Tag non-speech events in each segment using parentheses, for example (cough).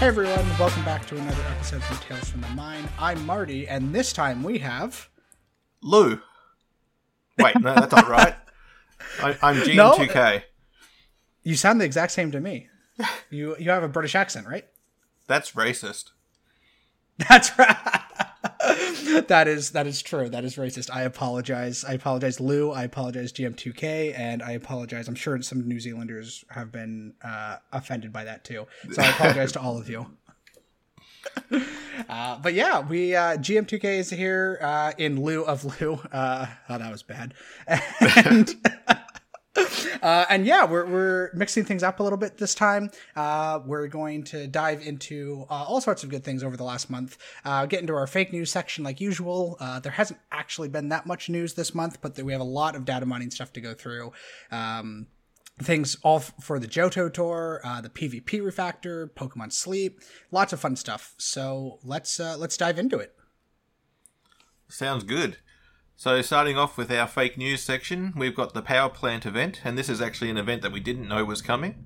Hey everyone, welcome back to another episode from Tales from the Mine. I'm Marty, and this time we have. Lou. Wait, no, that's not right. (laughs) I, I'm GM2K. You sound the exact same to me. You you have a British accent, right? That's racist. (laughs) That's right. (laughs) that is that is true. That is racist. I apologize. I apologize, Lou. I apologize, GM2K, and I apologize. I'm sure some New Zealanders have been uh, offended by that too. So I apologize to all of you. Uh, but yeah, we uh, GM2K is here uh, in lieu of Lou. Uh, oh, that was bad. (laughs) And Uh, and yeah, we're, we're mixing things up a little bit this time. Uh, we're going to dive into uh, all sorts of good things over the last month. Uh, get into our fake news section like usual. Uh, there hasn't actually been that much news this month, but we have a lot of data mining stuff to go through. Um, things all f- for the Johto tour, uh, the PvP refactor, Pokemon Sleep, lots of fun stuff. So let's uh, let's dive into it. Sounds good. So, starting off with our fake news section, we've got the power plant event, and this is actually an event that we didn't know was coming.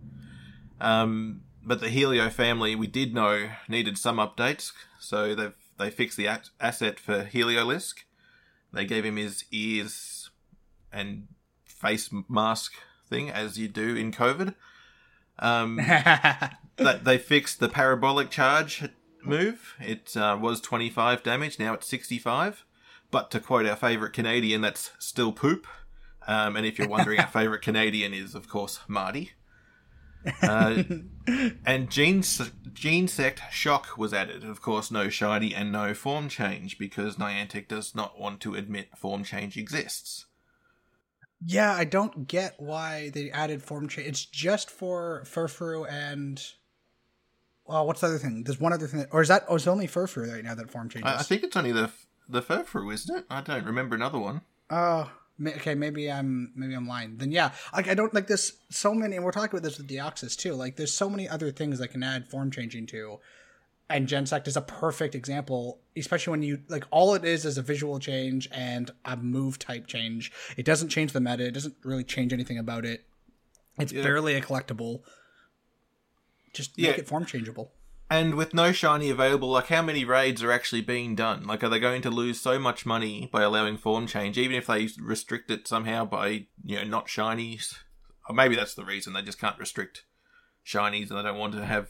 Um, but the Helio family, we did know needed some updates, so they've they fixed the a- asset for Heliolisk. They gave him his ears and face mask thing, as you do in COVID. Um, (laughs) that they fixed the parabolic charge move. It uh, was 25 damage, now it's 65. But to quote our favourite Canadian, that's still poop. Um, and if you're wondering, our (laughs) favourite Canadian is, of course, Marty. Uh, and Gene, Genesect Shock was added. Of course, no shiny and no form change because Niantic does not want to admit form change exists. Yeah, I don't get why they added form change. It's just for Furfrou and. Well, what's the other thing? There's one other thing, that, or is that? Oh, it's only Furfrou right now that form changes. I, I think it's only the the Furfrou, isn't it? I don't remember another one. Oh, okay. Maybe I'm maybe I'm lying. Then yeah, like I don't like this. So many, and we're talking about this with Deoxys too. Like, there's so many other things I can add form changing to, and Genesect is a perfect example. Especially when you like all it is is a visual change and a move type change. It doesn't change the meta. It doesn't really change anything about it. It's Yeah. barely a collectible. Just Yeah. make it form changeable. And with no shiny available, like how many raids are actually being done? Like, are they going to lose so much money by allowing form change, even if they restrict it somehow by you know not shinies? Or maybe that's the reason they just can't restrict shinies, and they don't want to have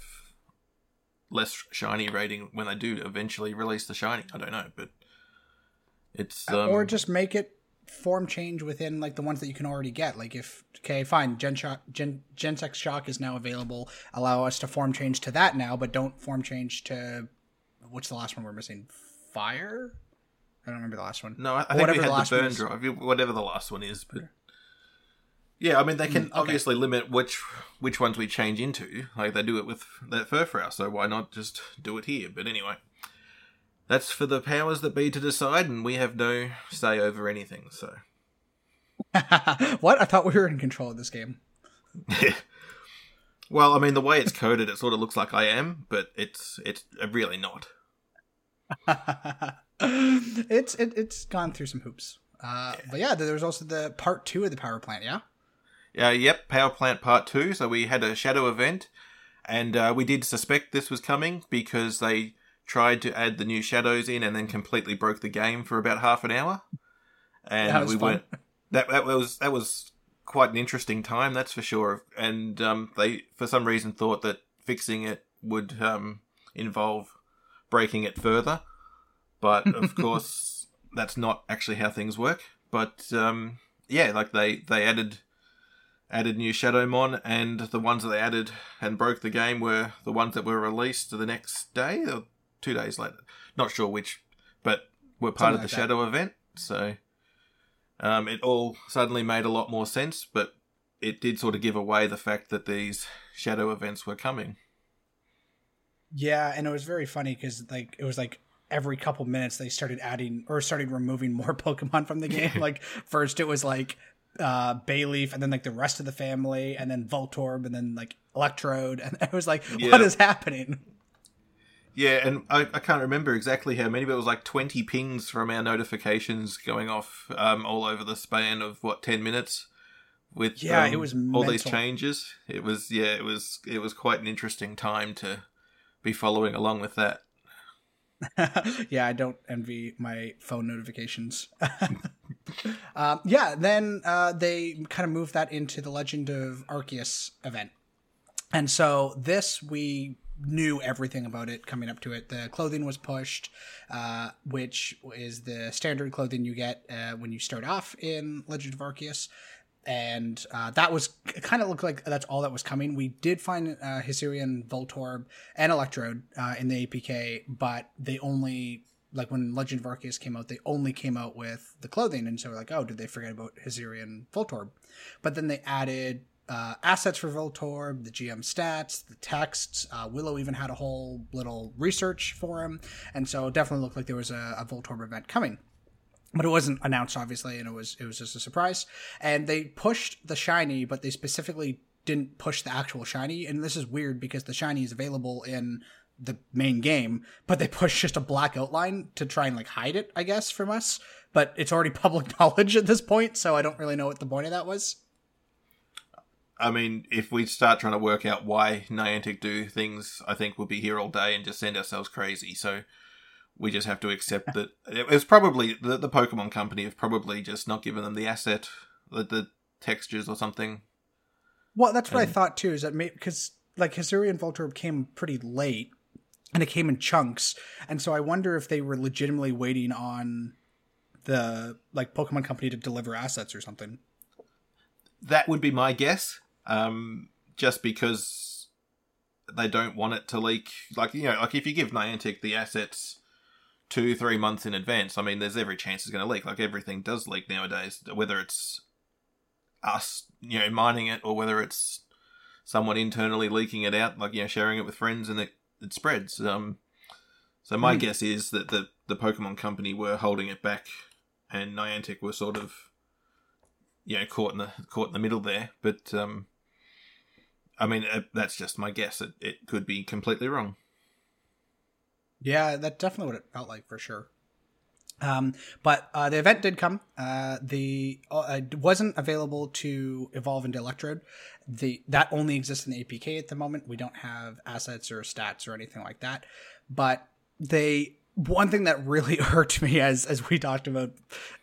less shiny rating when they do eventually release the shiny. I don't know, but it's um, or just make it form change within like the ones that you can already get. Like if okay, fine, Gen Shock, Gen Genesect Shock is now available. Allow us to form change to that now, but don't form change to what's the last one we're missing? Fire. I don't remember the last one. No, I, I think whatever we the had last the burn drive, whatever the last one is. But yeah, I mean they can Mm, okay. obviously limit which which ones we change into. Like they do it with that Furfrou, so why not just do it here? But anyway, that's for the powers that be to decide, and we have no say over anything. So (laughs) what? I thought we were in control of this game. (laughs) well, I mean the way it's coded, it sort of looks like I am, but it's it's really not. (laughs) it's it, it's gone through some hoops. Uh, But yeah, there was also the part two of the power plant. Yeah. Uh, yep, Power Plant Part 2. So we had a shadow event, and uh, we did suspect this was coming because they tried to add the new shadows in and then completely broke the game for about half an hour. And That was we fun. weren't. That, that was that was quite an interesting time, that's for sure. And um, they, for some reason, thought that fixing it would um, involve breaking it further. But of (laughs) course, that's not actually how things work. But um, yeah, like they they added added new Shadowmon, and the ones that they added and broke the game were the ones that were released the next day two days later. Not sure which, but were part Something of the like that. Shadow event. So um, it all suddenly made a lot more sense, but it did sort of give away the fact that these Shadow events were coming. Yeah, and it was very funny because like it was like every couple minutes they started adding or started removing more (laughs) Pokemon from the game. like first it was like uh Bayleef and then like the rest of the family and then Voltorb and then like Electrode and (laughs) it was like what Yeah. is happening? Yeah, and I, I can't remember exactly how many, but it was like 20 pings from our notifications going off um, all over the span of, what, 10 minutes? With Yeah, um, it was all these changes. It was, yeah, it was, it was quite an interesting time to be following along with that. (laughs) yeah, I don't envy my phone notifications. (laughs) um, yeah, then uh, they kind of moved that into the Legend of Arceus event. And so this, we knew everything about it coming up to it. The clothing was pushed, uh, which is the standard clothing you get uh, when you start off in Legend of Arceus and uh, that was kind of looked like that's all that was coming. We did find uh, Voltorb, and Electrode uh, in the APK, but they only like when Legend of Arceus came out, they only came out with the clothing, and so we're like, oh, did they forget about Hisuian, Voltorb? But then they added uh, assets for Voltorb, the GM stats, the texts. Uh, Willow even had a whole little research for him, and so it definitely looked like there was a, a Voltorb event coming. But it wasn't announced obviously and it was it was just a surprise. And they pushed the shiny but they specifically didn't push the actual shiny. And this is weird because the shiny is available in the main game but they (laughs) pushed just a black outline to try and like hide it i guess from us. But it's already (laughs) public knowledge at this point so i don't really know what the point of that was I mean, if we start trying to work out why Niantic do things, I think we'll be here all day and just send ourselves crazy. So we just have to accept that it was probably the, the Pokemon company have probably just not given them the asset, the, the textures or something. Well, that's what and, I thought too. Is that because like Hisuian Voltorb came pretty late, and it came in chunks, and so I wonder if they were legitimately waiting on the like Pokemon company to deliver assets or something. That would be my guess. Um, just because they don't want it to leak. Like you know, like if you give Niantic the assets two, three months in advance, I mean, there's every chance it's going to leak. Like everything does leak nowadays, whether it's us, you know, mining it or whether it's someone internally leaking it out, like you know, sharing it with friends, and it it spreads. Um, so my mm. guess is that the the Pokemon Company were holding it back, and Niantic were sort of, you know, caught in the caught in the middle there. But um, I mean, uh, that's just my guess. It it could be completely wrong. Yeah, that definitely what it felt like for sure. Um, but uh, the event did come. Uh, the uh, it wasn't available to evolve into Electrode. The that only exists in the APK at the moment. We don't have assets or stats or anything like that. But they one thing that really (laughs) hurt me as as we talked about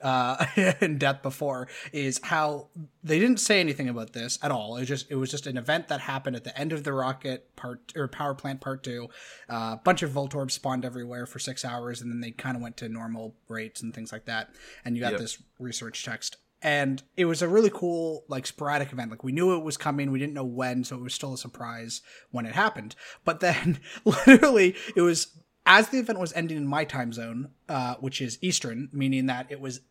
uh (laughs) in depth before is how they didn't say anything about this at all. It was just it was just an event that happened at the end of the rocket part or power plant part two. A uh, bunch of voltorbs spawned everywhere for six hours and then they kind of went to normal rates and things like that. And you got yep. this research text. And it was a really cool like sporadic event. Like we knew it was coming. We didn't know when so it was still a surprise when it happened. But then (laughs) literally it was as the event was ending in my time zone, uh, which is Eastern, meaning that it was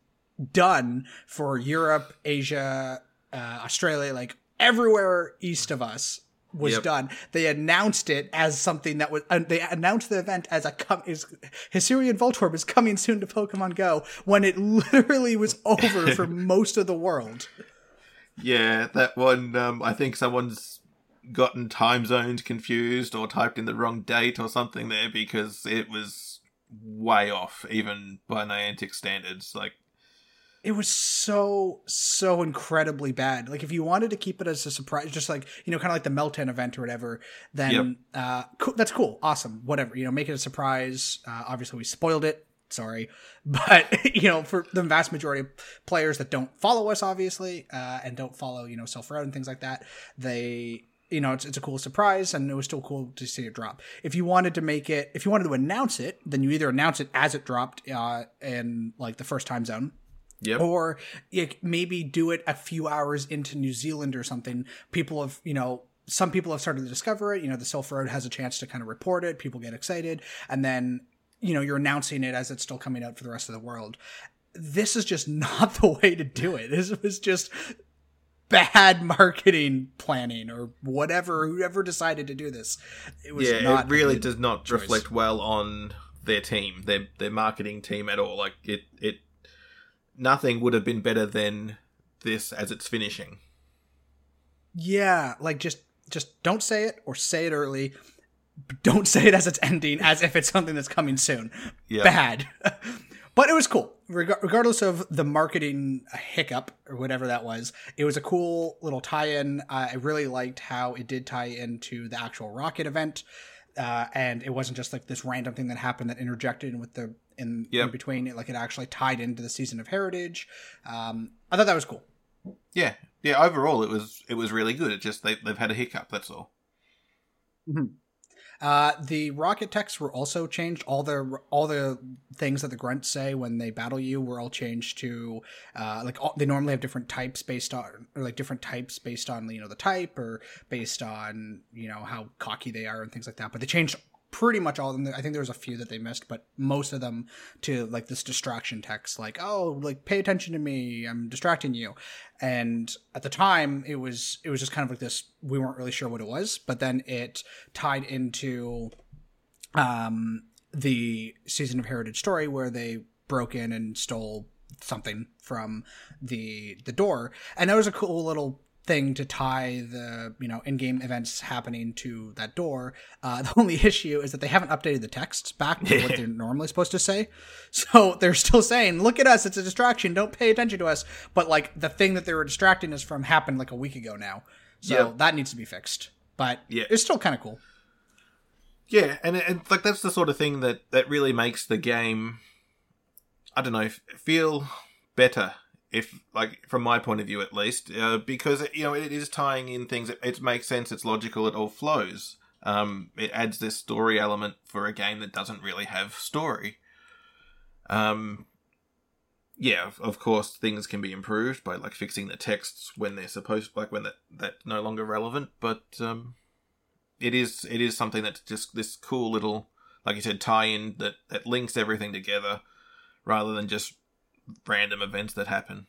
done for Europe, Asia, uh, Australia, like everywhere east of us was yep. done. They announced it as something that was. Uh, they announced the event as a com- is Hisuian Voltorb is coming soon to Pokemon Go when it (laughs) literally was over for (laughs) most of the world. Yeah, that one. Um, I think someone's gotten time zones confused or typed in the wrong date or something there because it was way off, even by Niantic standards. Like, it was so so incredibly bad. Like if you wanted to keep it as a surprise, just like you know, kind of like the Meltan event or whatever, then yep. uh, cool, that's cool, awesome, whatever. You know, make it a surprise. Uh, obviously, we spoiled it. Sorry, (laughs) but you know, for the vast majority of players that don't follow us, obviously, uh, and don't follow you know Silph Road and things like that, they you know, it's, it's a cool surprise and it was still cool to see it drop. If you wanted to make it, if you wanted to announce it, then you either announce it as it dropped uh, in like the first time zone. Yep. Or maybe do it a few hours into New Zealand or something. People have, you know, some people have started to discover it. You know, the Silph Road has a chance to kind of report it. People get excited. And then, you know, you're announcing it as it's still coming out for the rest of the world. This is just (laughs) not the way to do it. This was just bad (laughs) marketing planning or whatever whoever decided to do this it was yeah it really does not choice. reflect well on their team their their marketing team at all. Like it it nothing would have been better than this as it's finishing. Yeah like just just don't say it or say it early. Don't (laughs) say it as it's ending as if it's something that's coming soon. Yep. bad. (laughs) But it was cool Reg- regardless of the marketing hiccup or whatever that was it was a cool little tie-in uh, i really liked how it did tie into the actual rocket event uh, and it wasn't just like this random thing that happened that interjected with the in, Yep. in between. It like it actually tied into the season of Heritage. Um, I thought that was cool. Yeah, yeah. Overall, it was it was really good. It just they they've had a hiccup. That's all. Uh, the rocket texts were also changed. All the all the things that the grunts say when they battle you were all changed to uh, like all, they normally have different types based on or like different types based on you know the type or based on you know how cocky they are and things like that. But they changed pretty much all of them. I think there was a few that they missed, but most of them to like this distraction text, like oh like pay attention to me, I'm distracting you. And at the time, it was it was just kind of like this. We weren't really sure what it was, but then it tied into um, the season of Heritage story where they broke in and stole something from the the door, and that was a cool little thing to tie the you know in-game events happening to that door uh, (laughs) the only issue is that they haven't updated the texts back to what they're normally supposed to say so (laughs) they're still saying look at us it's a distraction don't pay attention to us but like the thing that they were distracting us from happened like a week ago now so Yep. that needs to be fixed but Yeah. it's still kind of cool Yeah, and and like that's the sort of thing that that really makes the game, I don't know, feel better. If like from my point of view at least, uh, because you know it is tying in things. It, it makes sense. It's logical. It all flows. Um, it adds this story element for a game that doesn't really have story. Um, yeah, of, of course, things can be improved by like fixing the texts when they're supposed, like when that that's no longer relevant. But um, it is it is something that's just this cool little like you said tie in that that links everything together rather than just random events that happen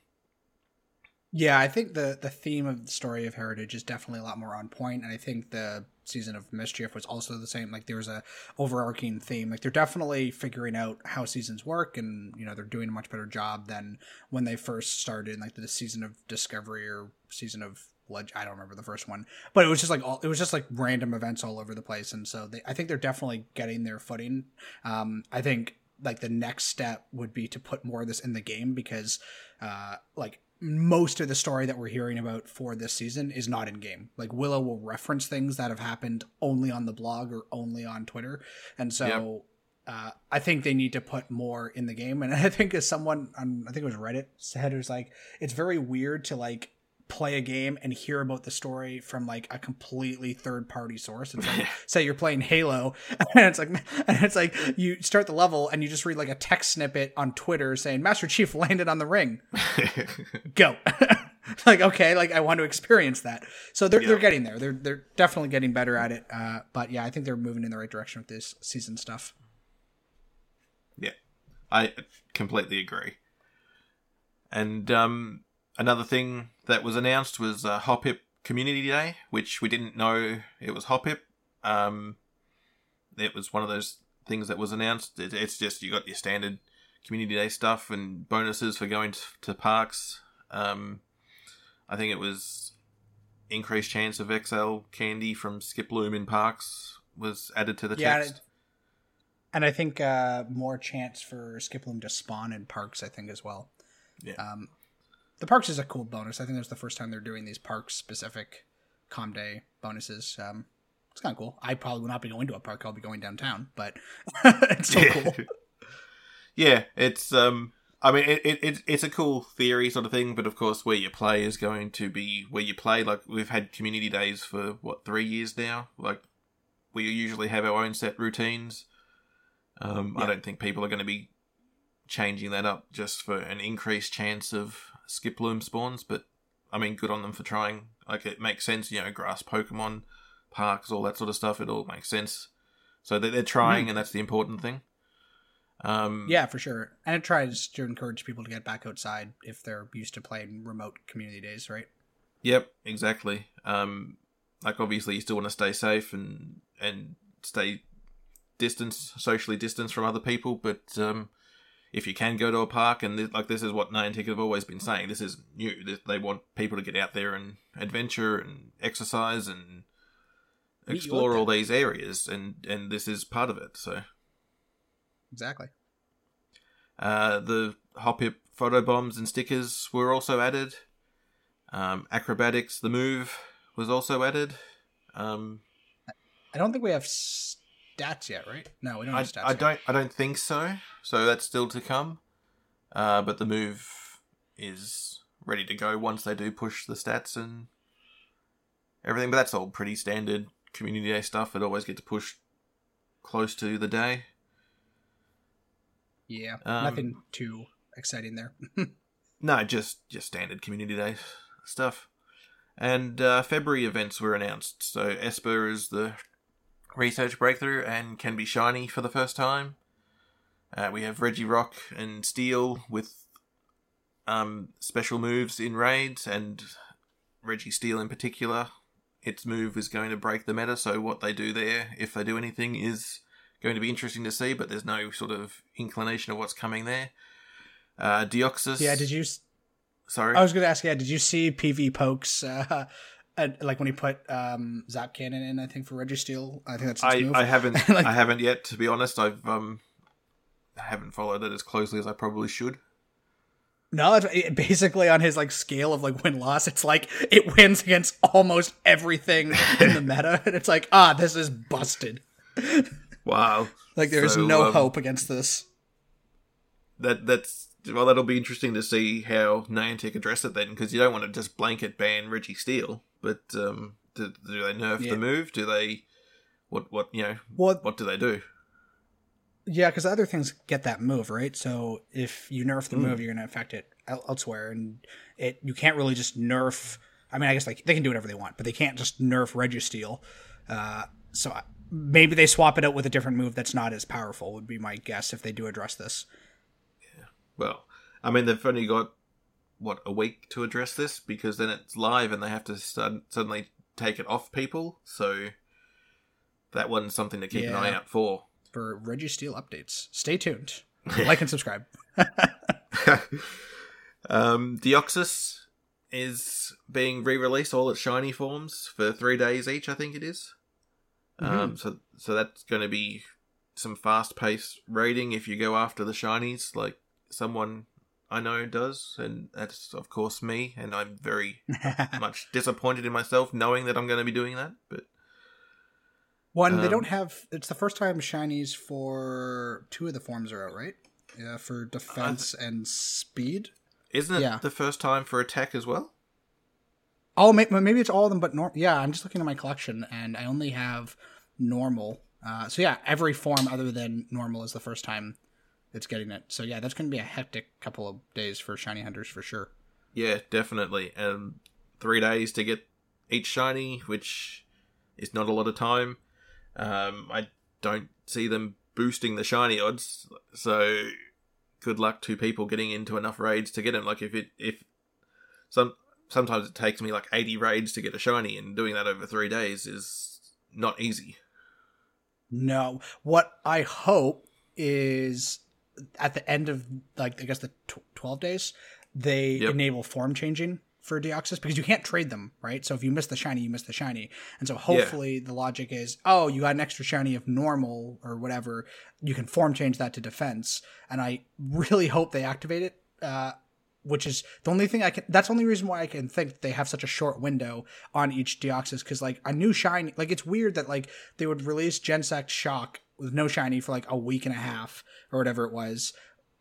Yeah, I think the the theme of the story of Heritage is definitely a lot more on point, and I think the season of Mischief was also the same. Like there was a overarching theme. Like they're definitely figuring out how seasons work, and you know they're doing a much better job than when they first started. Like the season of Discovery or season of Leg- I don't remember the first one, but it was just like all it was just like random events all over the place, and so they I think they're definitely getting their footing. Um, I think like the next step would be to put more of this in the game because uh like most of the story that we're hearing about for this season is not in game. Like willow will reference things that have happened only on the blog or only on twitter. And so uh, I think they need to put more in the game, and (laughs) I think as someone on I think it was Reddit said it was like it's very weird to like play a game and hear about the story from like a completely third party source. It's like (laughs) say you're playing Halo (laughs) and it's like and it's like you start the level and you just read like a text snippet on Twitter saying Master Chief landed on the ring. (laughs) Go. like okay, like I want to experience that. So they're they're getting there. They're they're definitely getting better at it. Uh, but yeah, I think they're moving in the right direction with this season stuff. yeah i completely agree and um another thing that was announced was uh, Hoppip Community Day, which we didn't know it was Hoppip. Um, it was one of those things that was announced. It, it's just you got your standard Community Day stuff and bonuses for going to, to parks. Um, I think it was increased chance of XL candy from Skiploom in parks was added to the Yeah, text. it- And I think uh, more chance for Skiploom to spawn in parks. I think as well. Yeah. Um, the parks is a cool bonus. I think that's the first time they're doing these parks specific Com Day bonuses. Um, it's kind of cool. I probably will not be going to a park. I'll be going downtown, but (laughs) it's still cool. (laughs) yeah, it's um I mean it, it, it it's a cool theory sort of thing, but of course where you play is going to be where you play. Like we've had community days for what, three years now? Like we usually have our own set routines. Um I don't think people are gonna be changing that up just for an increased chance of Skiploom spawns, but I mean good on them for trying. Like it makes sense, you know, grass Pokemon, parks, all that sort of stuff, it all makes sense. So they're, they're trying and that's the important thing. Um, Yeah, for sure. And it tries to encourage people to get back outside if they're used to playing remote community days, right? Yep, exactly. Um, like obviously you still want to stay safe and and stay distance, socially distanced from other people, but um, if you can go to a park and this, like this is what Niantic have always been saying, this is new. This- They want people to get out there and adventure and exercise and explore all these areas, and and this is part of it. So Exactly. Uh, the Hoppip photo bombs and stickers were also added. Um, acrobatics, the move was also added. Um, I don't think we have. S- stats yet, right? No, we don't I, have stats. I yet. don't. I don't think so. So that's still to come. Uh, but the move is ready to go once they do push the stats and everything. But that's all pretty standard community day stuff. It always gets pushed close to the day. Yeah, Um, nothing too exciting there. (laughs) No, just just standard community day stuff. And uh, February events were announced. So Esper is the research breakthrough and can be shiny for the first time. Uh, we have Regirock and Steel with um, special moves in raids, and Registeel in particular. Its move is going to break the meta, so what they do there, if they do anything, is going to be interesting to see, but there's no sort of inclination of what's coming there. Uh, Deoxys. yeah, did you? Sorry. I was going to ask. Yeah, did you see PvPoke's? Uh, uh, like when he put um, Zap Cannon in, I think for Registeel. I think that's I. I haven't (laughs) Like- I haven't yet to be honest. I've um I haven't followed it as closely as I probably should. No, it, basically on his like scale of like win loss, it's like it wins against almost everything in the meta, (laughs) and it's like ah, this is busted. Wow. (laughs) Like there's So, no um, hope against this. That that's well that'll be interesting to see how Niantic address it then because you don't want to just blanket ban Registeel, but um do, do they nerf Yeah. the move? Do they what what you know Well, what do they do? yeah, because other things get that move right. So if you nerf the Mm. move, you're going to affect it elsewhere, and it you can't really just nerf. I mean, I guess like they can do whatever they want, but they can't just nerf Registeel. Uh, so I- maybe they swap it out with a different move that's not as powerful. Would be my guess if they do address this. Well, I mean they've only got what a week to address this because then it's live and they have to sud- suddenly take it off people. So that one's something to keep an eye out for. For Reggie Registeel updates, stay tuned. (laughs) like and subscribe. (laughs) um, Deoxys is being re-released all its shiny forms for three days each. I think it is. Um, so so that's going to be some fast-paced raiding if you go after the shinies, like someone I know it does, and that's of course me. And I'm very (laughs) much disappointed in myself knowing that I'm going to be doing that. But One, they Um, don't have. It's the first time shinies for two of the forms are out, right? Yeah, for defense and speed. isn't it Yeah. the first time for attack as well? Oh, may- maybe it's all of them, but norm. Yeah, I'm just looking at my collection, and I only have normal. Uh, so yeah, every form other than normal is the first time it's getting it. So yeah, that's going to be a hectic couple of days for shiny hunters for sure. Yeah, definitely. Um, three days to get each shiny, which is not a lot of time. Um, I don't see them boosting the shiny odds, so good luck to people getting into enough raids to get them. Like if it if some sometimes it takes me like eighty raids to get a shiny, and doing that over three days is not easy. No, what I hope is at the end of like I guess the tw- twelve days they Yep. enable form changing for Deoxys because you can't trade them, right? So if you miss the shiny, you miss the shiny, and so hopefully the logic is, oh, you got an extra shiny of normal or whatever, you can form change that to defense, and I really hope they activate it. Uh, which is the only thing I can. That's the only reason why I can think they have such a short window on each Deoxys because like a new shiny, like it's weird that like they would release Genesect Shock with no shiny for like a week and a half or whatever it was,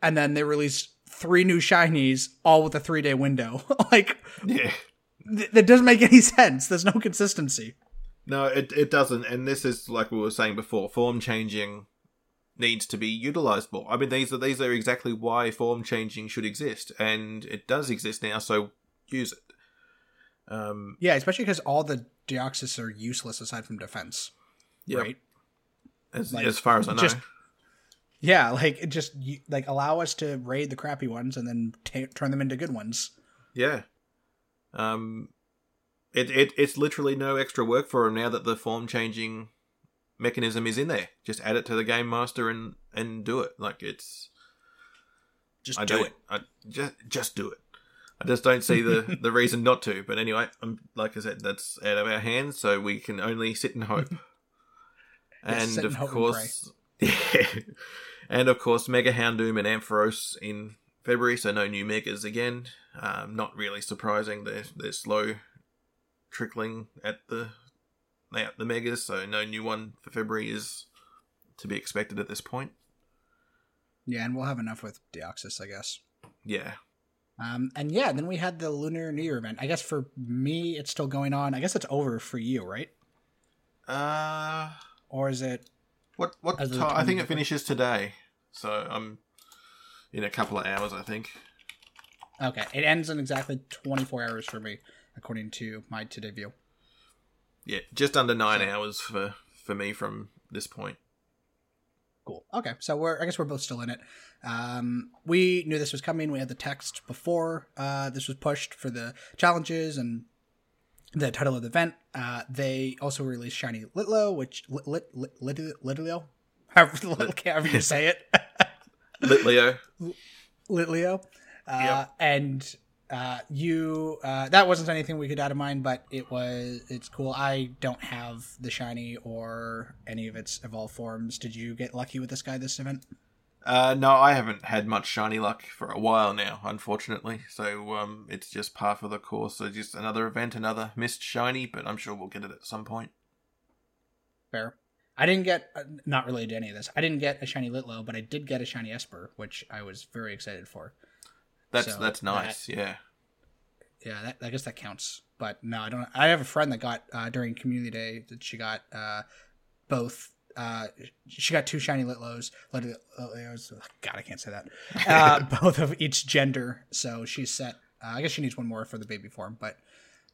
and then they released three new shinies all with a three day window. (laughs) like Yeah. th- that doesn't make any sense. There's no consistency. No, it it doesn't, and this is like we were saying before. Form changing needs to be utilized more. I mean, these are these are exactly why form changing should exist, and it does exist now. So use it. Um, Yeah, especially because all the Deoxys are useless aside from defense. Yep. Right. As Like, as far as I know, just- Yeah, like it just like allow us to raid the crappy ones and then ta turn them into good ones. yeah. Um, it it it's literally no extra work for them now that the form changing mechanism is in there. Just add it to the game master and and do it. Like it's Just I do it. I just just do it. I just don't see the the (laughs) reason not to. But anyway, I'm like I said, that's out of our hands, so we can only sit and hope. Yes, and of hope and course, (laughs) yeah, and of course, Mega Houndoom and Ampharos in February, so no new megas again. Um, not really surprising. They're they're slow trickling at the at the megas, so no new one for February is to be expected at this point. Yeah, and we'll have enough with Deoxys, I guess. Yeah. Um, and yeah, then we had the Lunar New Year event. I guess for me, it's still going on. I guess it's over for you, right? Uh, Or is it? what what time? I think it finishes today, so I'm in a couple of hours. I think. Okay, it ends in exactly 24 hours for me, according to my today view. Yeah, just under nine hours for for me from this point. Cool. Okay, so we're I guess we're both still in it. Um, we knew this was coming. We had the text before uh, this was pushed for the challenges and the title of the event. Uh, they also released Shiny Litlo, which lit lit lit, lit Litleo, (laughs) however, however you say it, Lit Leo. Litleo, uh, Yep. and uh, you uh, that wasn't anything we could add of mine, but it was it's cool. I don't have the shiny or any of its evolved forms. Did you get lucky with this guy this event? Uh, no, I haven't had much shiny luck for a while now, unfortunately. So um, it's just par for the course. So just another event, another missed shiny, but I'm sure we'll get it at some point. Fair. I didn't get uh, not related to any of this. I didn't get a shiny Litlo, but I did get a shiny Espurr, which I was very excited for. That's So that's nice. Yeah. Yeah, that, I guess that counts. But no, I don't. I have a friend that got uh, during Community Day that she got uh, both. Uh, she got two shiny. Lit- lows God, I can't say that. (laughs) Uh, (laughs) both of each gender. So she's set. Uh, I guess she needs one more for the baby form, but.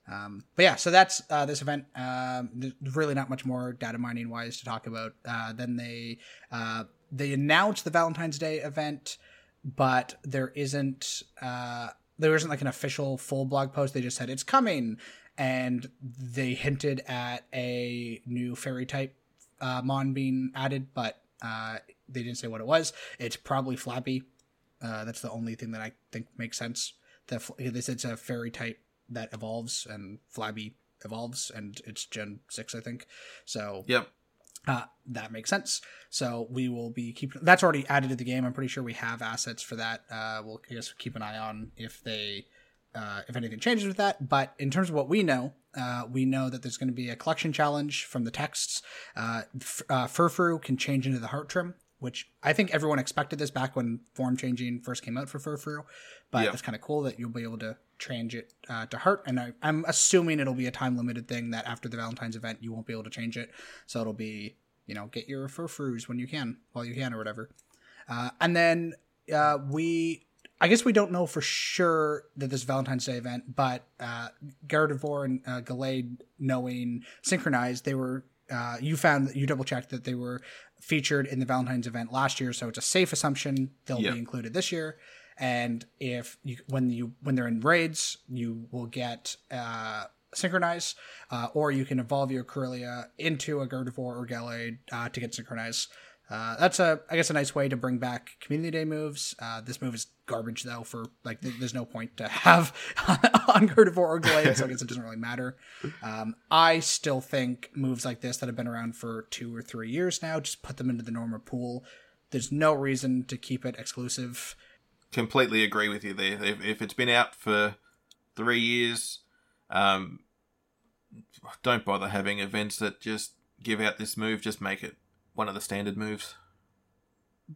Um, but yeah, so that's uh, this event. Um, there's really not much more data mining wise to talk about. Uh, then they uh, they announced the Valentine's Day event, but there isn't uh, there isn't like an official full blog post. They just said it's coming, and they hinted at a new fairy type uh, mon being added, but uh, they didn't say what it was. It's probably Flappy. Uh, that's the only thing that I think makes sense. They said it's a fairy type that evolves, and Flabby evolves, and it's Gen six, I think. So Yep. uh, that makes sense. So we will be keeping that's already added to the game. I'm pretty sure we have assets for that. Uh, we'll I guess keep an eye on if they uh, if anything changes with that. But in terms of what we know, uh, we know that there's going to be a collection challenge from the texts. Uh, F- uh, Furfrou can change into the heart trim, which I think everyone expected this back when form changing first came out for Furfrou. But Yeah. it's kind of cool that you'll be able to change it uh, to heart. And I, I'm assuming it'll be a time limited thing that after the Valentine's event, you won't be able to change it. So it'll be, you know, get your Furfrous when you can, while you can, or whatever. Uh, and then uh, we, I guess we don't know for sure that this Valentine's Day event, but uh, Gardevoir and uh, Gallade knowing Synchronoise, they were. Uh, you found you double checked that they were featured in the Valentine's event last year, so it's a safe assumption they'll Yeah. be included this year. And if you when you when they're in raids, you will get uh, Synchronoise, uh, or you can evolve your Kirlia into a Gardevoir or Gallade uh, to get Synchronoise. Uh, that's a, I guess, a nice way to bring back community day moves. Uh, this move is garbage though. For like, th- there's no point to have on Gardevoir or Gallade, so I guess it doesn't really matter. Um, I still think moves like this that have been around for two or three years now, just put them into the normal pool. There's no reason to keep it exclusive. Completely agree with you there. If, if it's been out for three years, um, don't bother having events that just give out this move. Just make it one of the standard moves.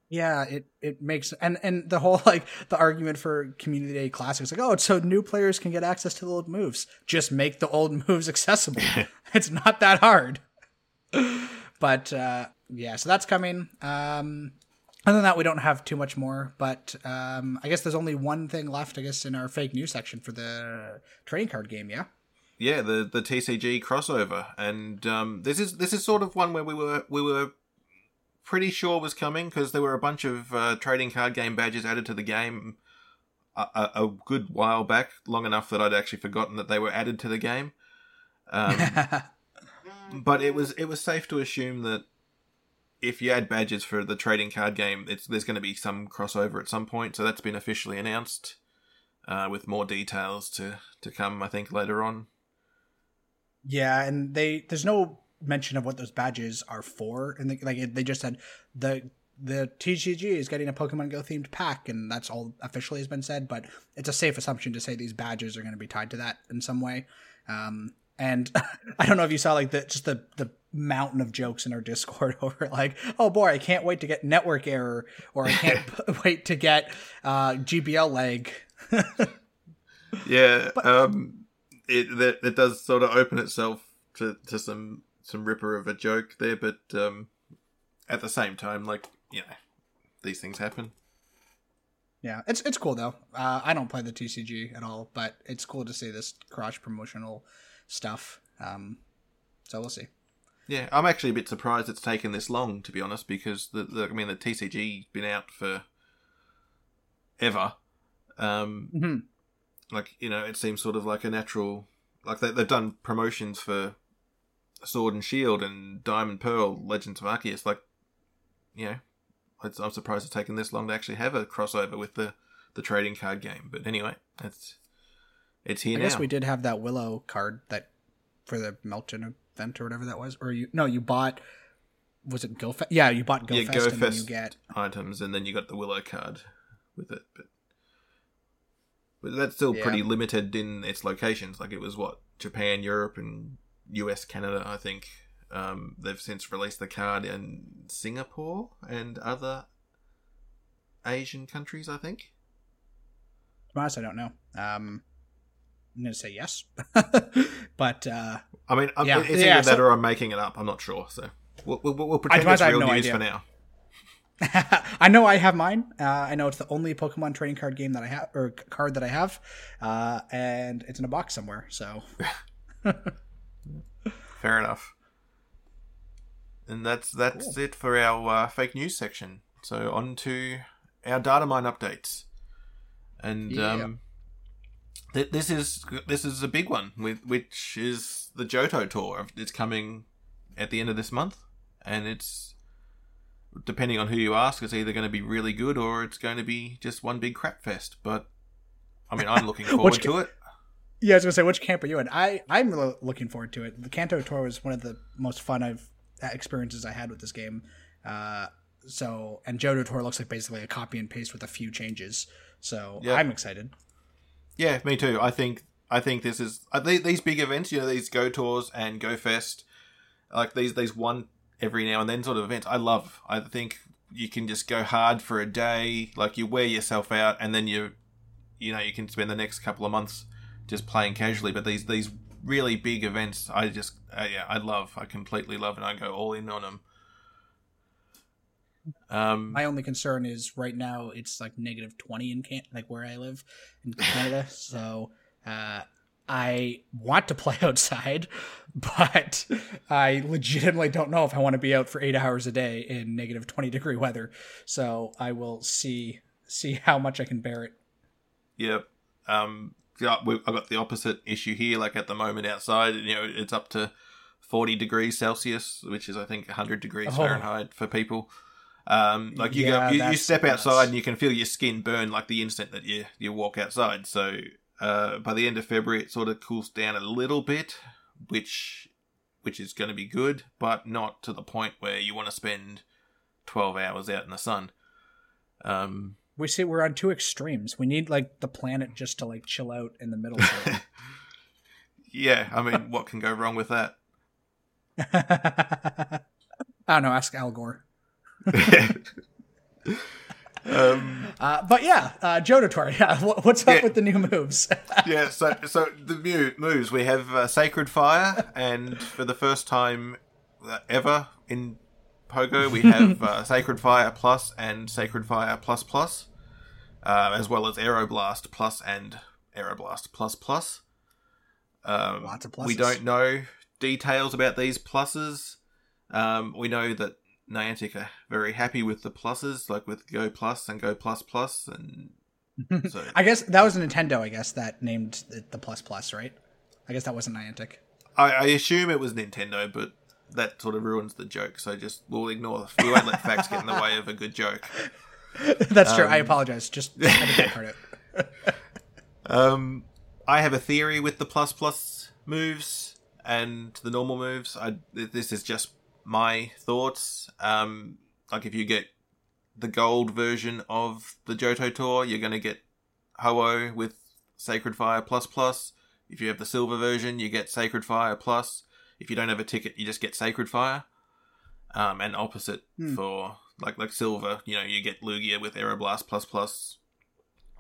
Yeah, it it makes and and the whole (laughs) like the argument for community day classics like oh it's so new players can get access to the old moves. Just make the old (laughs) moves accessible. (laughs) it's not that hard. but uh yeah, so that's coming. Um other than that, we don't have too much more. But um I guess there's only one thing left. I guess in our fake news section for the trading card game. Yeah. Yeah, the the TCG crossover, and um, this is this is sort of one where we were we were pretty sure was coming because there were a bunch of uh, trading card game badges added to the game a, a, a good while back, long enough that I'd actually forgotten that they were added to the game. Um, (laughs) but it was it was safe to assume that if you add badges for the trading card game, it's there's going to be some crossover at some point. So that's been officially announced, uh, with more details to to come. I think later on. Yeah, and they there's no mention of what those badges are for, and they, like they just said the the TCG is getting a Pokemon Go themed pack, and that's all officially has been said. But it's a safe assumption to say these badges are going to be tied to that in some way. Um, and (laughs) I don't know if you saw like the just the the mountain of jokes in our Discord (laughs) over like, oh boy, I can't wait to get network error, or I can't (laughs) wait to get uh, GBL lag. yeah, but, um, it that it does sort of open itself to, to some some ripper of a joke there, but um, at the same time, like you know, these things happen. Yeah, it's it's cool though. Uh, I don't play the TCG at all, but it's cool to see this cross promotional stuff. Um, so we'll see. Yeah, I'm actually a bit surprised it's taken this long, to be honest, because the, the I mean the TCG's been out for ever. Um, mm-hmm. Like you know, it seems sort of like a natural. Like they, they've done promotions for Sword and Shield and Diamond Pearl, Legends of Arceus. Like, you know, I'm surprised it's taken this long to actually have a crossover with the the trading card game. But anyway, it's it's here I now. guess we did have that Willow card that for the Meltan event or whatever that was, or you no, you bought. Was it GoFest? Yeah, you bought GoFest, yeah, Go and then you get items, and then you got the Willow card with it. But but that's still yeah. pretty limited in its locations. Like it was what Japan, Europe, and US, Canada. I think um, they've since released the card in Singapore and other Asian countries. I think. honest, I don't know. Um, I'm going to say yes, (laughs) but uh, I mean, I'm, yeah, it's yeah, either so, or I'm making it up. I'm not sure. So we'll, we'll, we'll pretend it's real no news idea. for now. (laughs) I know I have mine. Uh, I know it's the only Pokemon trading card game that I have, or card that I have, uh, and it's in a box somewhere. So, (laughs) fair enough. And that's that's cool. it for our uh, fake news section. So on to our data mine updates, and yeah. um, th- this is this is a big one, with which is the Johto tour. It's coming at the end of this month, and it's depending on who you ask, it's either going to be really good or it's going to be just one big crap fest. But I mean, I'm looking (laughs) forward to it. Yeah, I was gonna say, which camp are you in? I I'm really looking forward to it. The Kanto tour was one of the most fun I've uh, experiences I had with this game. Uh, so and Johto tour looks like basically a copy and paste with a few changes. So yep. I'm excited. Yeah, me too. I think I think this is uh, these big events. You know, these Go tours and Go Fest, like these these one every now and then sort of events. I love. I think you can just go hard for a day, like you wear yourself out, and then you, you know, you can spend the next couple of months just playing casually. But these these really big events, I just uh, yeah, I love. I completely love, and I go all in on them. Um, My only concern is right now it's like negative twenty in can like where I live in Canada, (laughs) so uh, I want to play (laughs) outside, but I legitimately don't know if I want to be out for eight hours a day in negative twenty degree weather. So I will see see how much I can bear it. Yep. Um, I've got the opposite issue here. Like at the moment outside, you know, it's up to forty degrees Celsius, which is I think hundred degrees oh. Fahrenheit for people. Um, like you yeah, go, you, you step outside nuts. and you can feel your skin burn like the instant that you you walk outside. So uh, by the end of February, it sort of cools down a little bit, which which is going to be good, but not to the point where you want to spend twelve hours out in the sun. Um, we see we're on two extremes. We need like the planet just to like chill out in the middle. (laughs) yeah, I mean, what can go wrong with that? (laughs) I don't know. Ask Al Gore. (laughs) Um, uh, but yeah, uh, Johto Tour, yeah. What's up yeah. with the new moves? yeah, so so the new moves we have uh, Sacred Fire, and for the first time uh, ever in Pogo, we have uh, Sacred Fire Plus and Sacred Fire Plus Plus, uh, as well as Aeroblast Plus and Aeroblast Plus Plus. Um, Lots of pluses. We don't know details about these pluses. Um, we know that Niantic are very happy with the pluses, like with Go Plus and Go Plus Plus, and (laughs) so I guess that was Nintendo. I guess that named it the Plus Plus, right? I guess that wasn't Niantic. I, I assume it was Nintendo, but that sort of ruins the joke. So just we'll ignore. We won't let facts get in the (laughs) way of a good joke. (laughs) That's um, true. I um, apologize. Just I had to it. (laughs) um, I have a theory with the plus plus moves and the normal moves. I this is just my thoughts. Um, like if you get the gold version of the Johto Tour, you're going to get Ho-Oh with Sacred Fire Plus Plus. If you have the silver version, you get Sacred Fire Plus. if you don't have a ticket, you just get Sacred Fire. Um, and opposite Hmm. for like like silver, you know, you get Lugia with Aeroblast plus plus.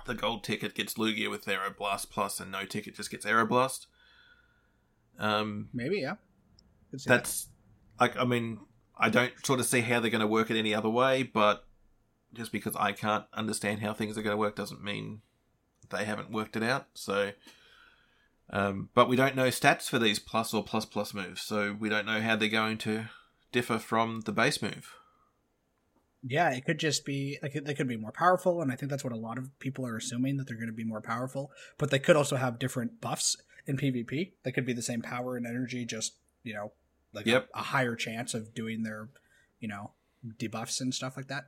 The gold ticket gets Lugia with Aeroblast plus, and no ticket just gets Aeroblast. Um, Maybe, yeah. See that. that's like I mean I don't sort of see how they're going to work it any other way, but just because I can't understand how things are going to work doesn't mean they haven't worked it out. So, um, but we don't know stats for these plus or plus plus moves, so we don't know how they're going to differ from the base move. Yeah, it could just be like they could be more powerful, and I think that's what a lot of people are assuming that they're going to be more powerful. But they could also have different buffs in PvP. They could be the same power and energy, just you know, like Yep. a, a higher chance of doing their, you know, debuffs and stuff like that.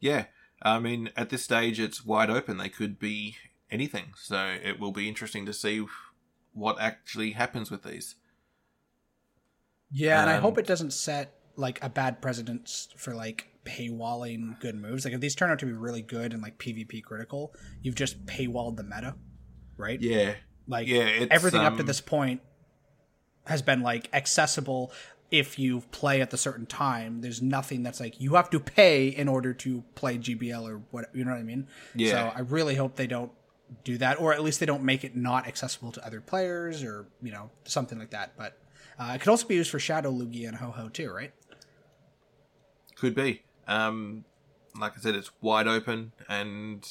Yeah, I mean at this stage it's wide open. They could be anything, so it will be interesting to see what actually happens with these. Yeah, and I Um, hope it doesn't set like a bad precedence for like paywalling good moves. Like if these turn out to be really good and like PvP critical, you've just paywalled the meta, right? Yeah, Like yeah, it's, everything up to um, this point has been like accessible if you play at the certain time. There's nothing that's like you have to pay in order to play GBL or what you know what I mean? Yeah. So I really hope they don't do that, or at least they don't make it not accessible to other players, or you know something like that. But uh, it could also be used for Shadow Lugia and Ho-Oh too, right? Could be. Um, like I said, it's wide open, and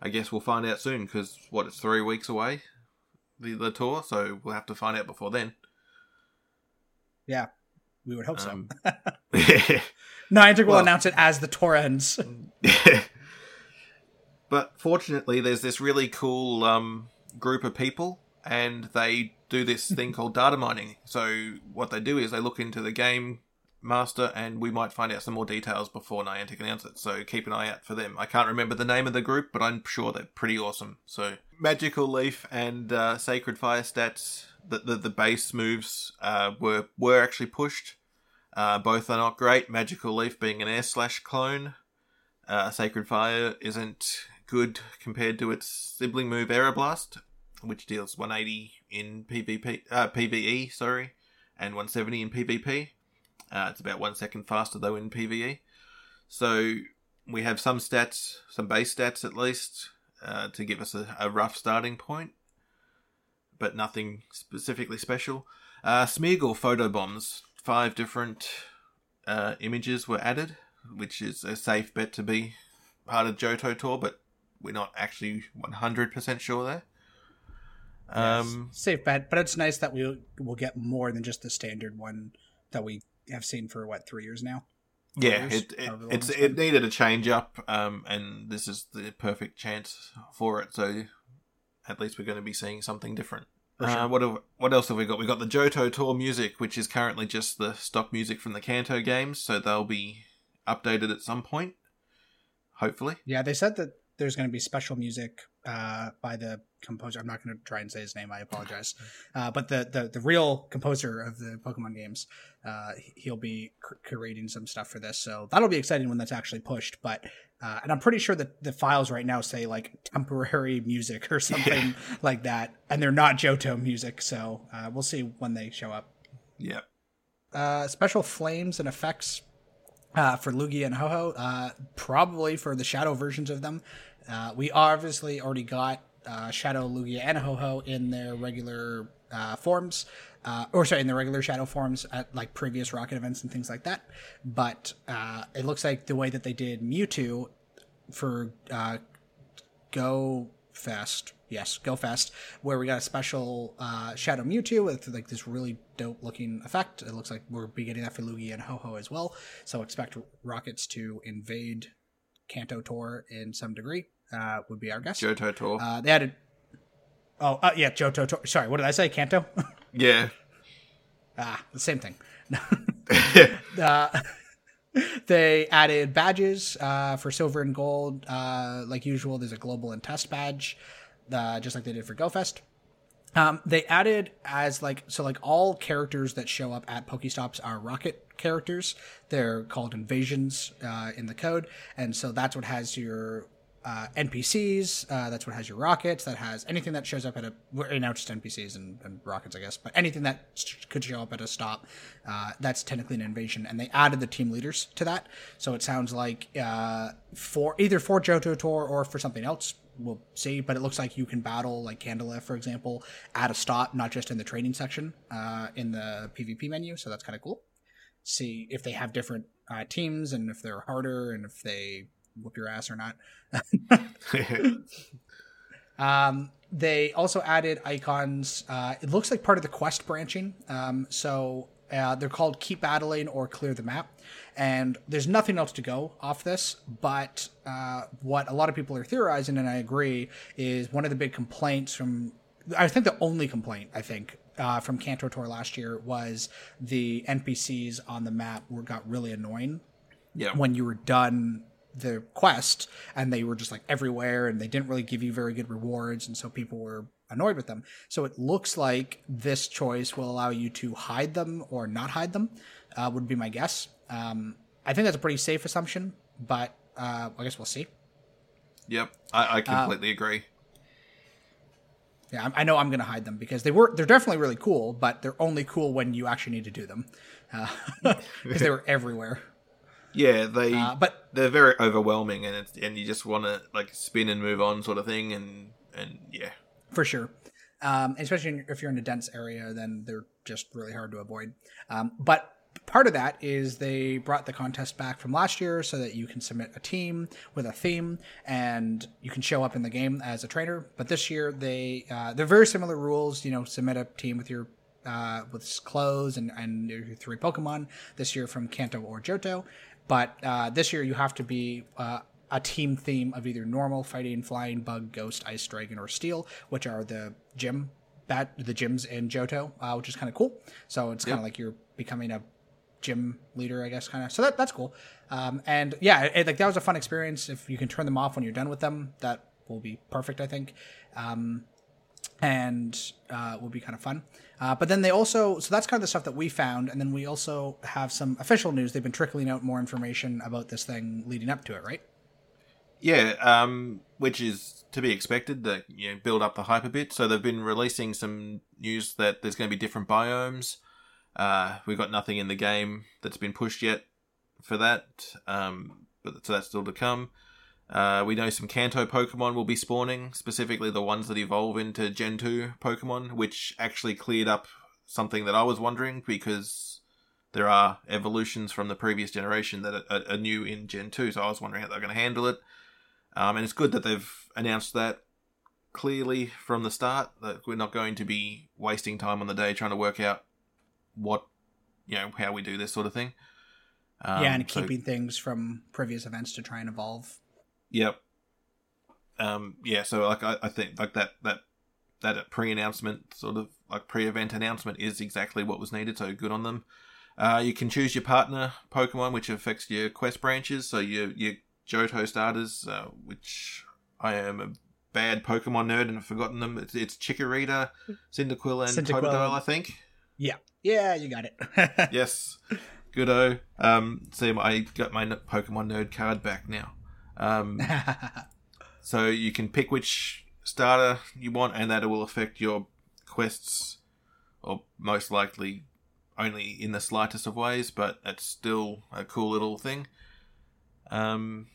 I guess we'll find out soon because what it's three weeks away, the the tour. So we'll have to find out before then. Yeah, we would hope so. Um, (laughs) (laughs) Niantic will well- announce it as the tour ends. (laughs) but fortunately, there's this really cool um, group of people, and they do this thing called data mining. So what they do is they look into the game master, and we might find out some more details before Niantic announce it. So keep an eye out for them. I can't remember the name of the group, but I'm sure they're pretty awesome. So Magical Leaf and uh, Sacred Fire stats, the the, the base moves uh, were were actually pushed. Uh, both are not great. Magical Leaf being an air slash clone. Uh, Sacred Fire isn't good compared to its sibling move Aeroblast, which deals 180 in PvP, uh, PvE, sorry, and 170 in PvP. Uh, it's about one second faster though in PvE. So we have some stats, some base stats at least, uh, to give us a, a rough starting point, but nothing specifically special. Uh, Smeargle photo bombs, five different uh, images were added, which is a safe bet to be part of Johto Tour, but we're not actually 100% sure there. Um, Safe bet, but it's nice that we will get more than just the standard one that we have seen for what three years now. yeah, years, it, it, it's, it's it needed a change up, um, and this is the perfect chance for it. So at least we're going to be seeing something different. For Uh, what have, what else have we got? We got the Johto Tour music, which is currently just the stock music from the Kanto games, so they'll be updated at some point, hopefully. Yeah, they said that there's going to be special music uh, by the composer. I'm not going to try and say his name. I apologize. Uh, but the, the the real composer of the Pokemon games, uh, he'll be curating some stuff for this. So that'll be exciting when that's actually pushed. But uh, and I'm pretty sure that the files right now say like temporary music or (laughs) something like that, and they're not Johto music. So uh, we'll see when they show up. Yeah. Uh, special flames and effects uh, for Lugia and Ho-Oh, uh, probably for the Shadow versions of them. Uh, we obviously already got uh, Shadow Lugia and Ho-Oh in their regular uh, forms, uh, or sorry, in the regular Shadow forms at like previous Rocket events and things like that. But uh, it looks like the way that they did Mewtwo for uh, Go Fest. Yes, Go Fest, where we got a special uh, Shadow Mewtwo with like this really dope looking effect. It looks like we're be getting that for Lugia and Ho-Oh as well. So expect Rockets to invade Kanto Tour in some degree. Uh, would be our guess. Johto Tour. Uh, they added. Oh, uh, yeah, Johto Tour. Sorry, what did I say? Kanto. (laughs) yeah. ah, the same thing. (laughs) uh, they added badges uh, for silver and gold. Uh, like usual, there's a global and test badge, uh, just like they did for GoFest. Um, they added as like so like all characters that show up at Pokestops are rocket characters. They're called invasions uh, in the code, and so that's what has your uh, NPCs. Uh, that's what has your rockets. That has anything that shows up at a. Well, now just NPCs and, and, rockets, I guess. But anything that could show up at a stop, uh, that's technically an invasion. And they added the team leaders to that. So it sounds like uh, for either for Johto Tour or for something else. We'll see, but it looks like you can battle like Candela, for example, at a stop, not just in the training section uh, in the PvP menu. So that's kind of cool. See if they have different uh, teams and if they're harder and if they whoop your ass or not. (laughs) (laughs) um, they also added icons. Uh, it looks like part of the quest branching. Um, so uh, they're called Keep Battling or Clear the Map. And there's nothing else to go off this. But uh, what a lot of people are theorizing, and I agree, is one of the big complaints from. I think the only complaint, I think, uh, from Kanto Tour last year was the NPCs on the map were got really annoying. Yeah. When you were done the quest and they were just like everywhere and they didn't really give you very good rewards and so people were annoyed with them. So it looks like this choice will allow you to hide them or not hide them uh, would be my guess. Um, i think that's a pretty safe assumption but uh, i guess we'll see. Yep i, I completely uh, agree. yeah, I know I'm going to hide them because they were they're definitely really cool, but they're only cool when you actually need to do them because uh, (laughs) they were everywhere. Yeah, they uh, but they're very overwhelming, and it's, and you just want to like spin and move on, sort of thing, and and yeah, for sure. Um, especially if you're in a dense area, then they're just really hard to avoid. Um, but part of that is they brought the contest back from last year so that you can submit a team with a theme and you can show up in the game as a trainer. But this year they uh, they're very similar rules. You know, submit a team with your uh, with clothes and, and your three Pokemon this year from Kanto or Johto. But uh, this year you have to be uh, a team theme of either normal, fighting, flying, bug, ghost, ice, dragon, or steel, which are the gym bat the gyms in Johto, uh, which is kind of cool. So it's kind of like you're becoming a gym leader, I guess, kind of. So that that's cool. Um, and yeah, it, like that was a fun experience. If you can turn them off when you're done with them, that will be perfect, I think. Um, and uh, will be kind of fun. Uh, but then they also, so that's kind of the stuff that we found, and then we also have some official news. They've been trickling out more information about this thing leading up to it, right? Yeah, um, which is to be expected. That you know, build up the hype a bit. So they've been releasing some news that there's going to be different biomes. Uh, we've got nothing in the game that's been pushed yet for that, um, but so that's still to come. Uh, we know some Kanto Pokemon will be spawning, specifically the ones that evolve into Gen 2 Pokemon, which actually cleared up something that I was wondering because there are evolutions from the previous generation that are, are new in Gen 2, so I was wondering how they're going to handle it. Um, and it's good that they've announced that clearly from the start that we're not going to be wasting time on the day trying to work out what, you know, how we do this sort of thing. Um, yeah, and keeping so, things from previous events to try and evolve Yep. Um, yeah, so like I, I think like that that that pre-announcement sort of like pre-event announcement is exactly what was needed. So good on them. Uh, you can choose your partner Pokemon, which affects your quest branches. So your your Johto starters, uh, which I am a bad Pokemon nerd and have forgotten them. It's, it's Chikorita, Cyndaquil, and Cyndaquil. Totodile, I think. Yeah, yeah, you got it. (laughs) yes, goodo. Um, see, I got my Pokemon nerd card back now. Um, (laughs) so you can pick which starter you want, and that will affect your quests, or most likely only in the slightest of ways, but it's still a cool little thing. Um,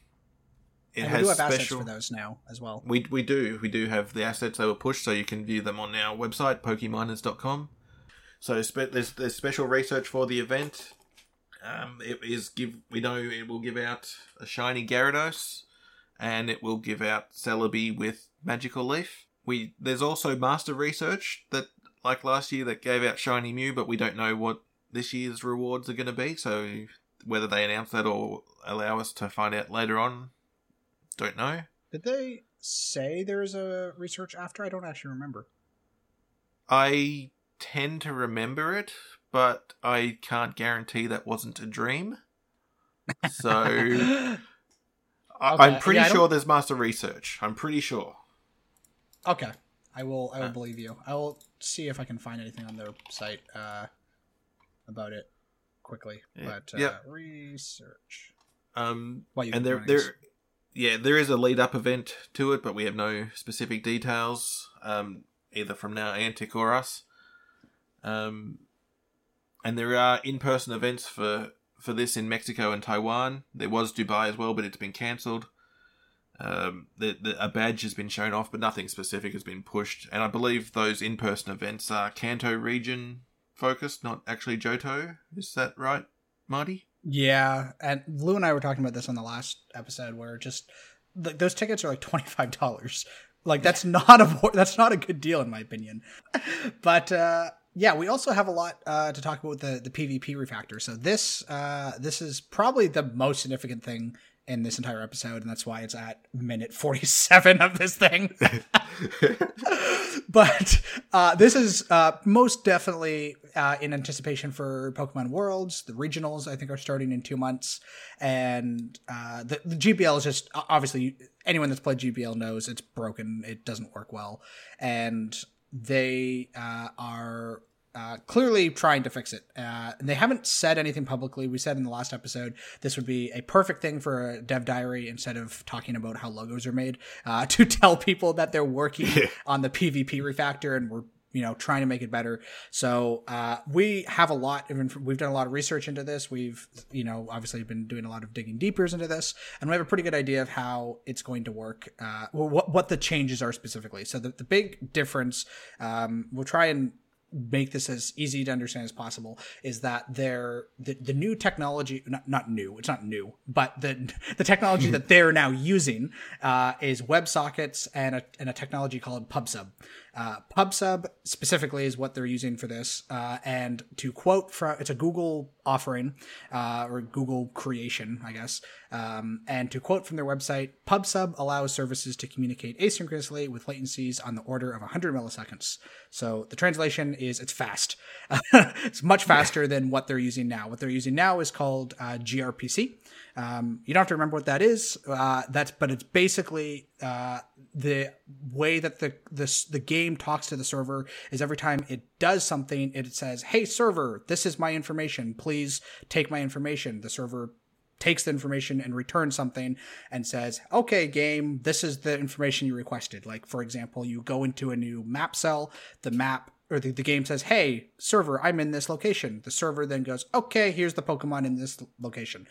it and has we do have special... assets for those now as well. We we do we do have the assets they were pushed, so you can view them on our website pokeminers.com. So spe- there's there's special research for the event. Um, it is give we know it will give out a shiny Gyarados, and it will give out Celebi with Magical Leaf. We there's also master research that like last year that gave out shiny Mew, but we don't know what this year's rewards are going to be. So whether they announce that or allow us to find out later on, don't know. Did they say there is a research after? I don't actually remember. I tend to remember it, but I can't guarantee that wasn't a dream. So (laughs) okay. I'm pretty yeah, sure there's master research. I'm pretty sure. Okay, I will. I will uh, believe you. I will see if I can find anything on their site uh, about it quickly. Yeah. But uh, yep. research. Um, and they're they're yeah, there is a lead up event to it, but we have no specific details, um, either from Niantic or us. Um, and there are in person events for for this in Mexico and Taiwan. There was Dubai as well, but it's been cancelled. Um, the, the, a badge has been shown off, but nothing specific has been pushed. And I believe those in person events are Kanto region focused, not actually Johto. Is that right, Marty? Yeah, and Lou and I were talking about this on the last episode, where just th- those tickets are like twenty five dollars. Like that's not a that's not a good deal in my opinion. (laughs) but uh, yeah, we also have a lot uh, to talk about with the the PvP refactor. So this uh, this is probably the most significant thing in this entire episode, and that's why it's at minute 47 of this thing. (laughs) (laughs) but uh, this is uh, most definitely uh, in anticipation for Pokemon Worlds. The regionals, I think, are starting in two months. And uh, the, the GBL is just obviously anyone that's played GBL knows it's broken, it doesn't work well. And they uh, are uh, clearly trying to fix it. Uh, and they haven't said anything publicly. We said in the last episode this would be a perfect thing for a dev diary instead of talking about how logos are made uh, (laughs) to tell people that they're working on the PvP refactor and we're you know trying to make it better. So uh, we have a lot of inf- we've done a lot of research into this. We've you know obviously been doing a lot of digging deepers into this, and we have a pretty good idea of how it's going to work. Uh, what what the changes are specifically. So the the big difference um, we'll try and make this as easy to understand as possible is that they're the, the new technology not, not new it's not new but the (laughs) the technology that (laughs) they're now using uh, is WebSockets and a, and a technology called PubSub uh, PubSub specifically is what they're using for this. Uh, and to quote from, it's a Google offering uh, or Google creation, I guess. Um, and to quote from their website, PubSub allows services to communicate asynchronously with latencies on the order of 100 milliseconds. So the translation is it's fast. (laughs) it's much faster than what they're using now. What they're using now is called uh, gRPC. Um, you don't have to remember what that is. Uh, that's but it's basically uh, the way that the, the the game talks to the server is every time it does something, it says, "Hey server, this is my information. Please take my information." The server takes the information and returns something and says, okay, game, this is the information you requested. Like, for example, you go into a new map cell, the map or the, the game says, hey, server, I'm in this location. The server then goes, okay, here's the Pokemon in this location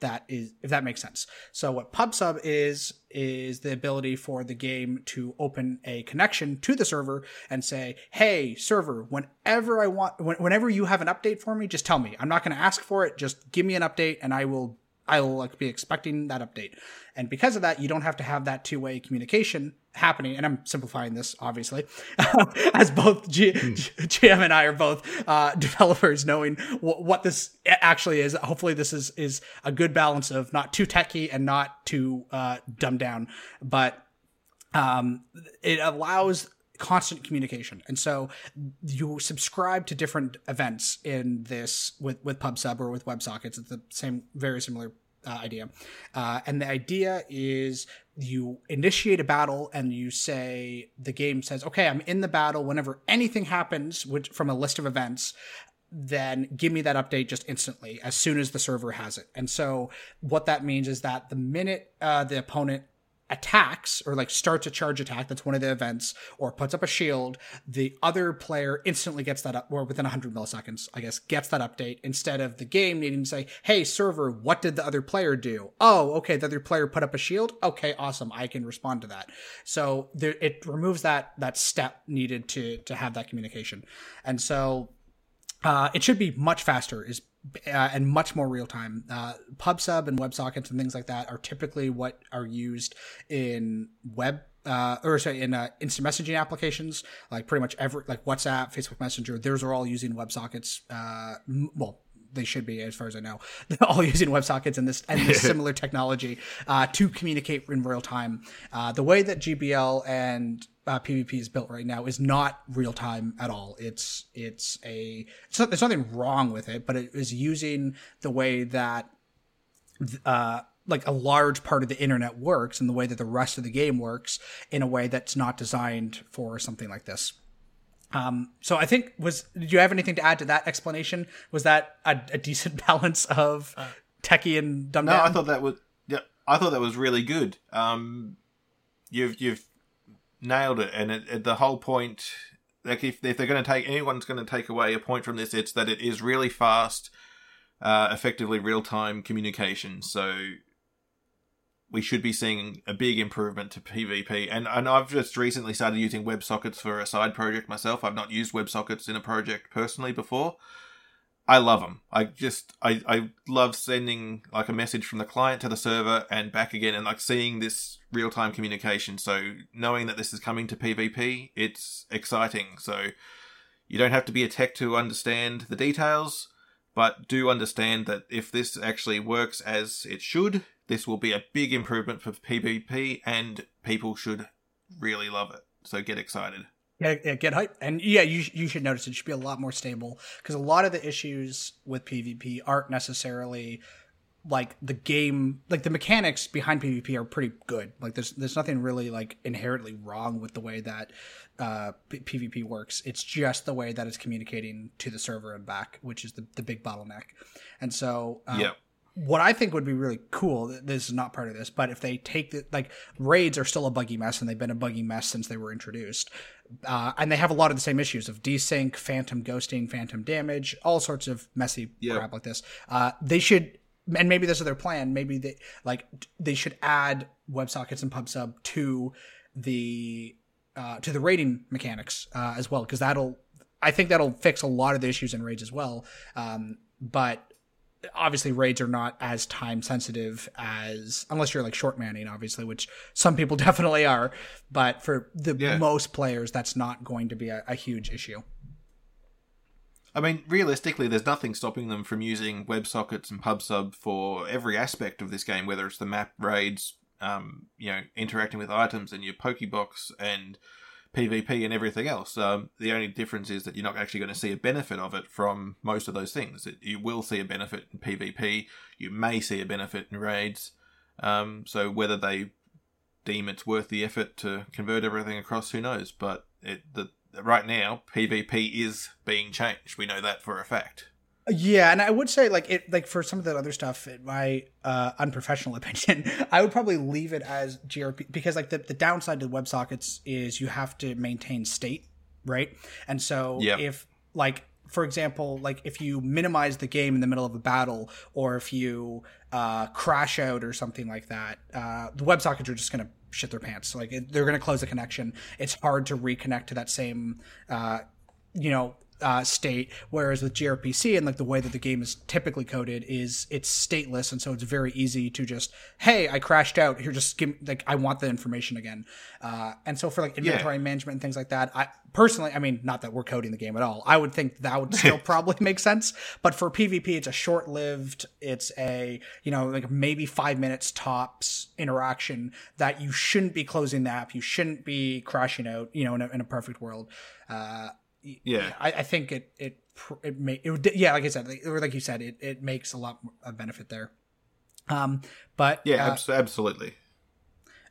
that is if that makes sense. So what PubSub is is the ability for the game to open a connection to the server and say, "Hey, server, whenever I want whenever you have an update for me, just tell me. I'm not going to ask for it. Just give me an update and I will I will like be expecting that update. And because of that, you don't have to have that two-way communication happening. And I'm simplifying this, obviously, (laughs) as both G- hmm. GM and I are both uh, (laughs) developers, knowing w- what this actually is. Hopefully, this is is a good balance of not too techy and not too uh, dumbed down, but um, it allows constant communication. And so you subscribe to different events in this with, with PubSub or with WebSockets. It's the same, very similar uh, idea. Uh, and the idea is you initiate a battle and you say, the game says, okay, I'm in the battle. Whenever anything happens which, from a list of events, then give me that update just instantly as soon as the server has it. And so what that means is that the minute uh, the opponent attacks or like starts a charge attack that's one of the events or puts up a shield the other player instantly gets that up or within 100 milliseconds i guess gets that update instead of the game needing to say hey server what did the other player do? Oh okay the other player put up a shield? Okay awesome i can respond to that. So there, it removes that that step needed to to have that communication. And so uh, it should be much faster is uh, and much more real time. Uh, PubSub and WebSockets and things like that are typically what are used in web uh, or sorry, in uh, instant messaging applications, like pretty much every like WhatsApp, Facebook Messenger. Those are all using WebSockets. Uh, m- well, they should be, as far as I know, (laughs) all using WebSockets and this and this (laughs) similar technology uh, to communicate in real time. Uh, the way that GBL and uh, PvP is built right now is not real time at all. It's it's a it's not, there's nothing wrong with it, but it is using the way that uh, like a large part of the internet works and the way that the rest of the game works in a way that's not designed for something like this. Um, so I think was did you have anything to add to that explanation? Was that a, a decent (laughs) balance of uh, techie and dumb? No, I thought that was yeah, I thought that was really good. Um, you've you've nailed it, and it, it, the whole point. Like if if they're going to take anyone's going to take away a point from this, it's that it is really fast, uh, effectively real time communication. So we should be seeing a big improvement to PvP. And and I've just recently started using WebSockets for a side project myself. I've not used WebSockets in a project personally before. I love them. I just I I love sending like a message from the client to the server and back again, and like seeing this real time communication. So knowing that this is coming to PvP, it's exciting. So you don't have to be a tech to understand the details, but do understand that if this actually works as it should, this will be a big improvement for PvP, and people should really love it. So get excited. Yeah, yeah, get hype, and yeah, you you should notice it should be a lot more stable because a lot of the issues with PvP aren't necessarily like the game, like the mechanics behind PvP are pretty good. Like there's there's nothing really like inherently wrong with the way that uh, P- PvP works. It's just the way that it's communicating to the server and back, which is the the big bottleneck. And so, um, yeah what I think would be really cool, this is not part of this, but if they take the, like, raids are still a buggy mess and they've been a buggy mess since they were introduced. Uh, and they have a lot of the same issues of desync, phantom ghosting, phantom damage, all sorts of messy yep. crap like this. Uh, they should, and maybe this is their plan, maybe they, like, they should add WebSockets and PubSub to the, uh, to the rating mechanics, uh, as well, because that'll, I think that'll fix a lot of the issues in raids as well. Um, but obviously raids are not as time sensitive as unless you're like short manning obviously which some people (laughs) definitely are but for the yeah. most players that's not going to be a, a, huge issue i mean realistically there's nothing stopping them from using websockets and pubsub for every aspect of this game whether it's the map raids um, you know interacting with items in your pokebox and PvP and everything else. Um, the only difference is that you're not actually going to see a benefit of it from most of those things. It, you will see a benefit in PvP. You may see a benefit in raids. Um, so whether they deem it's worth the effort to convert everything across, who knows? But it, the, right now, PvP is being changed. We know that for a fact. Yeah, and I would say like it like for some of that other stuff, in my uh, unprofessional (laughs) opinion, I would probably leave it as GRP because like the, the downside to WebSockets is you have to maintain state, right? And so if like for example, like if you minimize the game in the middle of a battle, or if you uh, crash out or something like that, uh, the WebSockets are just going to shit their pants. Like it, they're going to close the connection. It's hard to reconnect to that same, uh, you know, uh, state, whereas with gRPC and like the way that the game is typically coded is it's stateless, and so it's very easy to just hey, I crashed out. Here, just give me, like I want the information again. Uh, and so for like inventory yeah. management and things like that, I personally, I mean, not that we're coding the game at all. I would think that would still (laughs) probably make sense, but for PvP, it's a short-lived. It's a you know like maybe five minutes tops interaction that you shouldn't be closing the app. You shouldn't be crashing out. You know, in a, in a perfect world. Uh, yeah, I, I think it it it may it would yeah like I said like, or like you said it it makes a lot of benefit there. Um, but yeah, uh, absolutely.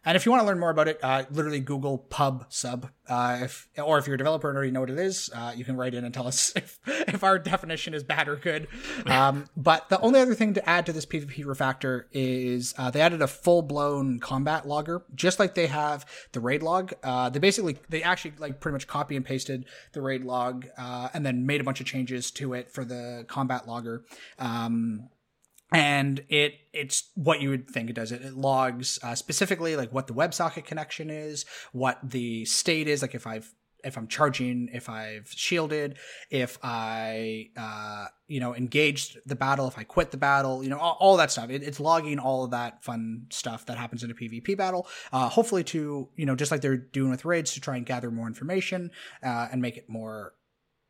And if you want to learn more about it, uh, literally Google pub sub. Uh, if or if you're a developer and already know what it is, uh, you can write in and tell us (laughs) if, if our definition is bad or good. Um, but the only other thing to add to this PvP refactor is uh, they added a full blown combat logger, just like they have the raid log. Uh, they basically they actually like pretty much copy and pasted the raid log uh, and then made a bunch of changes to it for the combat logger. Um, and it it's what you would think it does. It, it logs uh, specifically like what the websocket connection is what the state is like if i've if i'm charging if i've shielded if i uh, you know engaged the battle if i quit the battle you know all, all that stuff. It, it's logging all of that fun stuff that happens in a pvp battle uh, hopefully to you know just like they're doing with raids to try and gather more information uh, and make it more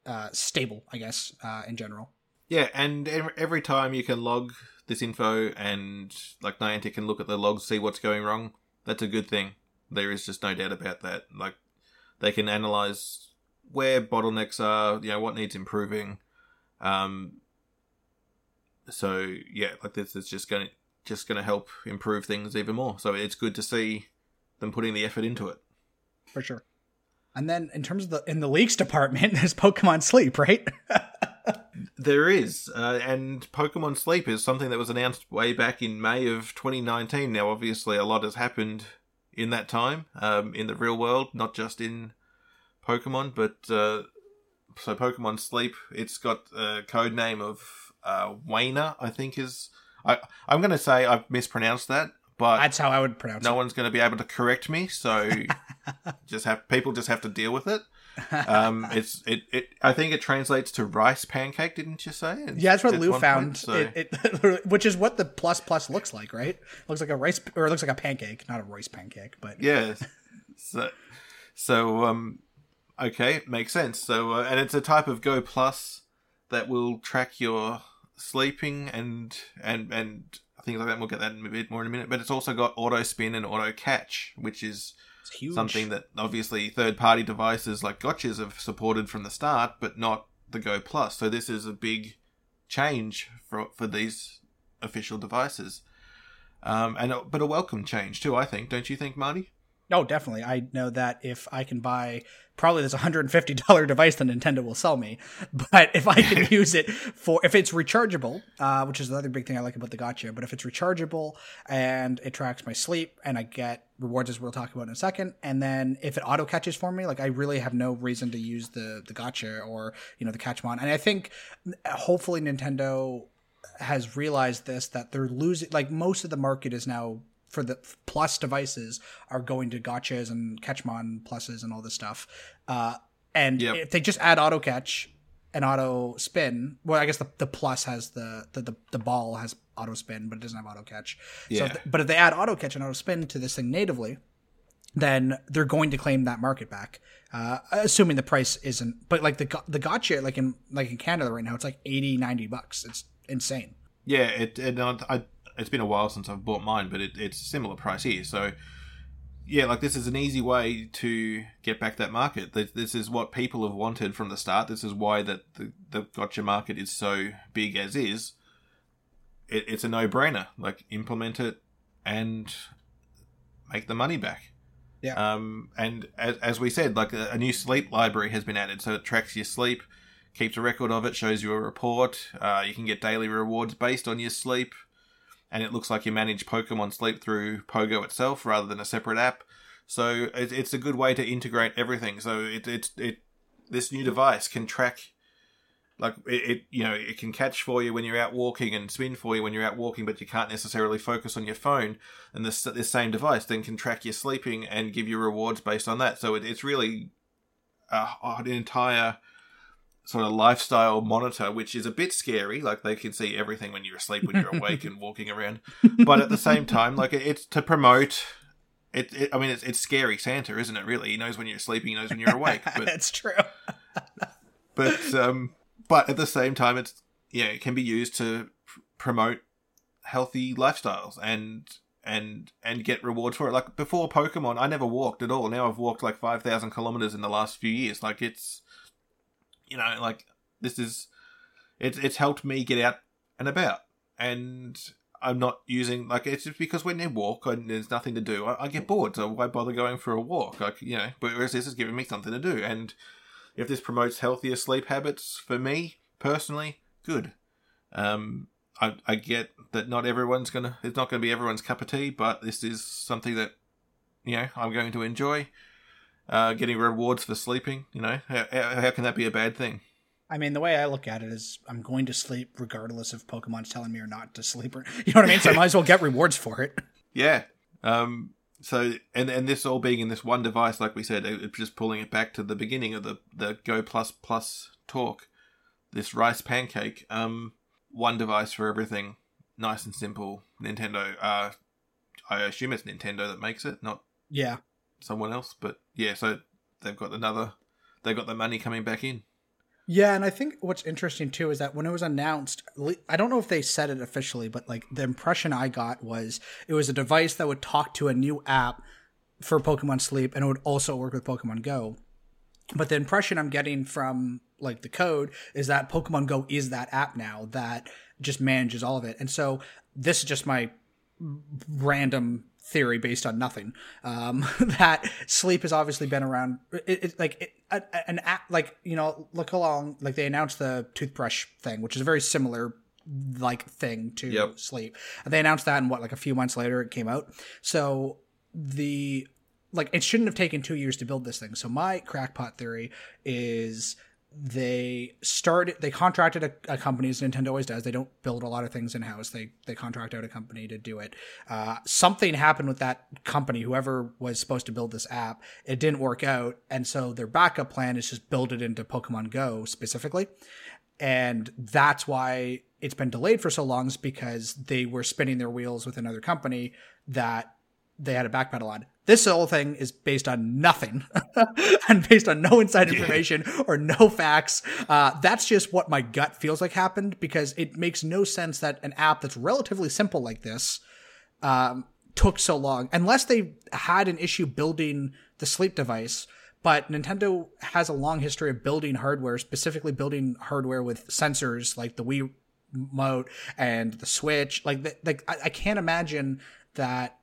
uh, stable i guess uh, in general yeah, and every time you can log this info and like Niantic can look at the logs, see what's going wrong, that's a good thing. There is just no doubt about that. Like they can analyze where bottlenecks are, you know, what needs improving. Um, so yeah, like this is just going to just going to help improve things even more. So it's good to see them putting the effort into it. For sure. And then in terms of the in the leaks department, (laughs) there's Pokemon Sleep, right? (laughs) There is, uh, and Pokemon Sleep is something that was announced way back in May of 2019. Now, obviously, a lot has happened in that time um, in the real world, not just in Pokemon. But uh, so, Pokemon Sleep, it's got a code name of uh, Wayner, I think is. I, I'm going to say I've mispronounced that, but That's how I would pronounce it. no it. one's going to be able to correct me. So, (laughs) just have people just have to deal with it. Um, it's it, it. I think it translates to rice pancake. Didn't you say? Yeah, that's what Lou found. point, so- It, it, (laughs) which is what the plus plus looks like, right? Looks like a rice, or it looks like a pancake, not a rice pancake, but yeah. So, so um, okay, makes sense. So, uh, and it's a type of Go Plus that will track your sleeping and and and things like that. We'll get that in a bit more in a minute. But it's also got auto spin and auto catch, which is it's. Something that obviously third party devices like gotchas have supported from the start, but not the Go Plus. So this is a big change for for these official devices. Um, and but a welcome change too, I think. Don't you think, Marty? Oh, definitely. I know that if I can buy probably this $150 device that Nintendo will sell me, but if I can (laughs) use it for if it's rechargeable, uh, which is another big thing I like about the gotcha, but if it's rechargeable and it tracks my sleep and I get rewards as we'll talk about in a second, and then if it auto catches for me, like I really have no reason to use the the gotcha or you know the catchmon. And I think hopefully Nintendo has realized this that they're losing like most of the market is now for the plus devices are going to gotchas and catchmon pluses and all this stuff uh and Yep. if they just add auto catch and auto spin well i guess the, the plus has the, the the the ball has auto spin but it doesn't have auto catch so Yeah. if th- but if they add auto catch and auto spin to this thing natively then they're going to claim that market back uh, assuming the price isn't but like the the gotcha like in like in canada right now it's like 80 90 bucks it's insane Yeah, it. And I, it's been a while since I've bought mine, but it, it's a similar price here. So, yeah, like this is an easy way to get back that market. This, is what people have wanted from the start. This is why that the the gotcha market is so big as is. It, it's a no brainer. Like implement it and make the money back. Yeah. Um, and as, as we said, like a, a new sleep library has been added, so it tracks your sleep, keeps a record of it, shows you a report. Uh, you can get daily rewards based on your sleep, and it looks like you manage Pokemon Sleep through Pogo itself rather than a separate app. So it, it's a good way to integrate everything. So it, it, it this new device can track like it, it you know it can catch for you when you're out walking and spin for you when you're out walking but you can't necessarily focus on your phone and this this same device then can track your sleeping and give you rewards based on that so it, it's really a, an entire sort of lifestyle monitor which is a bit scary like they can see everything when you're asleep when you're awake and walking around but at the same time like it's to promote it, it i mean it's, it's scary santa isn't it really he knows when you're sleeping he knows when you're awake (laughs) but that's true but um, but at the same time, it's yeah, it can be used to pr- promote healthy lifestyles and and and get rewards for it. Like before Pokemon, I never walked at all. Now I've walked like five thousand kilometers in the last few years. Like it's you know like this is it's it's helped me get out and about and. I'm not using like it's just because when you walk and there's nothing to do, I, I get bored. So why bother going for a walk? Like you know, whereas this is giving me something to do, and if this promotes healthier sleep habits for me personally, good. Um, I, I get that not everyone's gonna. It's not to be everyone's cup of tea, but this is something that you know I'm going to enjoy. Uh, getting rewards for sleeping, you know, how, how, can that be a bad thing? I mean, the way I look at it is, I'm going to sleep regardless if Pokemon's telling me or not to sleep. Or (laughs) you know what I mean. So I might as well get rewards for it. Yeah. Um. So and and this all being in this one device, like we said, it, it's just pulling it back to the beginning of the the Go Plus Plus talk. This rice pancake. Um. One device for everything. Nice and simple. Nintendo. Uh. I assume it's Nintendo that makes it, not Yeah, someone else. But yeah, so they've got another. They've got the money coming back in. yeah, and I think what's interesting too is that when it was announced, I don't know if they said it officially, but like the impression I got was it was a device that would talk to a new app for Pokemon Sleep, and it would also work with Pokemon Go. But the impression I'm getting from like the code is that Pokemon Go is that app now that just manages all of it. And so this is just my random theory based on nothing. Um, (laughs) that sleep has obviously been around. It, it like it, a, an app, like you know, look along. Like they announced the toothbrush thing, which is a very similar like thing to Yep. sleep. And they announced that, and what like a few months later, it came out. So the like it shouldn't have taken two years to build this thing. So my crackpot theory is they started they contracted a, a company as Nintendo always does. They don't build a lot of things in house. They they contract out a company to do it. Uh, something happened with that company, whoever was supposed to build this app. It didn't work out, and so their backup plan is just build it into Pokemon Go specifically, and that's why it's been delayed for so long. Is because they were spinning their wheels with another company that they had a backpedal on. This whole thing is based on nothing (laughs) and based on no inside information or no facts. Uh, that's just what my gut feels like happened because it makes no sense that an app that's relatively simple like this um, took so long, unless they had an issue building the sleep device. But Nintendo has a long history of building hardware, specifically building hardware with sensors like the Wii Remote and the Switch. Like, th- like I, I can't imagine that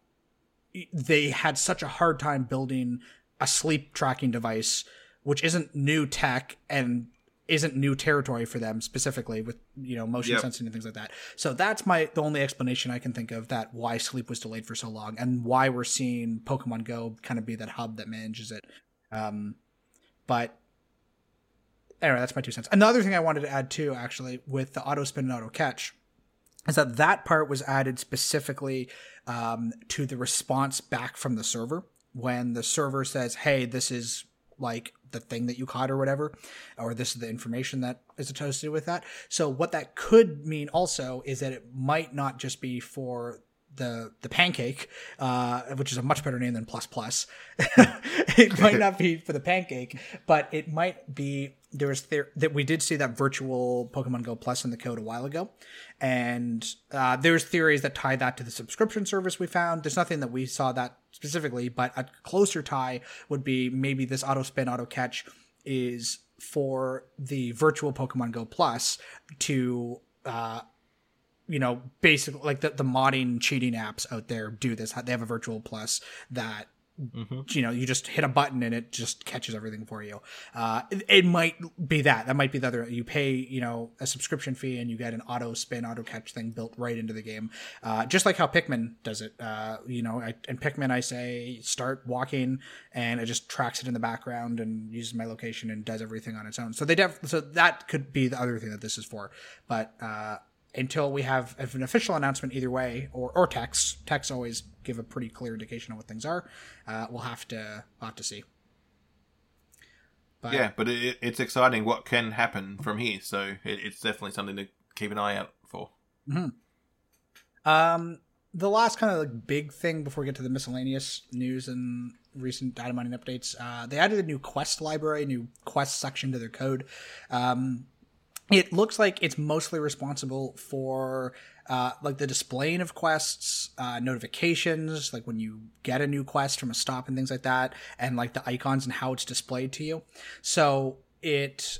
they had such a hard time building a sleep tracking device, which isn't new tech and isn't new territory for them specifically with you know motion Yep. sensing and things like that. So that's my the only explanation I can think of that why sleep was delayed for so long and why we're seeing Pokemon Go kind of be that hub that manages it. Um, but anyway, that's my two cents. Another thing I wanted to add too, actually, with the auto spin and auto catch, is that that part was added specifically um, to the response back from the server when the server says, "Hey, this is like the thing that you caught or whatever, or this is the information that is associated with that." So what that could mean also is that it might not just be for the the pancake, uh, which is a much better name than plus plus. (laughs) it might not be for the pancake, but it might be. There was there that we did see that virtual Pokemon Go Plus in the code a while ago, and uh, there's theories that tie that to the subscription service we found. There's nothing that we saw that specifically, but a closer tie would be maybe this auto spin auto catch is for the virtual Pokemon Go Plus to uh, you know, basically like the, the modding cheating apps out there do this. They have a virtual plus that you know you just hit a button and it just catches everything for you. Uh, it, it might be that. That might be the other. You pay you know a subscription fee and you get an auto spin, auto catch thing built right into the game. Uh, just like how Pikmin does it. Uh, you know, I, in Pikmin I say start walking and it just tracks it in the background and uses my location and does everything on its own. So they def- so that could be the other thing that this is for. But uh, until we have an official announcement either way or, or text texts always give a pretty clear indication of what things are uh, we'll have to we'll have to see but Yeah, but it, it's exciting what can happen from here. So it, it's definitely something to keep an eye out for. um the last kind of like big thing before we get to the miscellaneous news and recent data mining updates uh, they added a new quest library new quest section to their code um, it looks like it's mostly responsible for uh, like the displaying of quests, uh, notifications, like when you get a new quest from a stop and things like that, and like the icons and how it's displayed to you. So it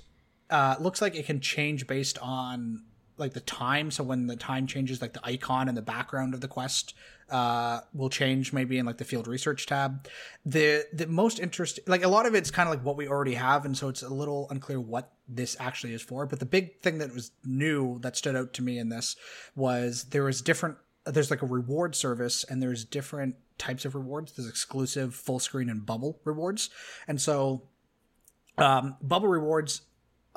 uh, looks like it can change based on like the time. So when the time changes, like the icon and the background of the quest uh, will change maybe in like the field research tab. The the most interesting, like a lot of it's kind of like what we already have, and so it's a little unclear what this actually is for. But the big thing that was new that stood out to me in this was there was different. There's like a reward service, and there's different types of rewards. There's exclusive, full screen, and bubble rewards, and so um, bubble rewards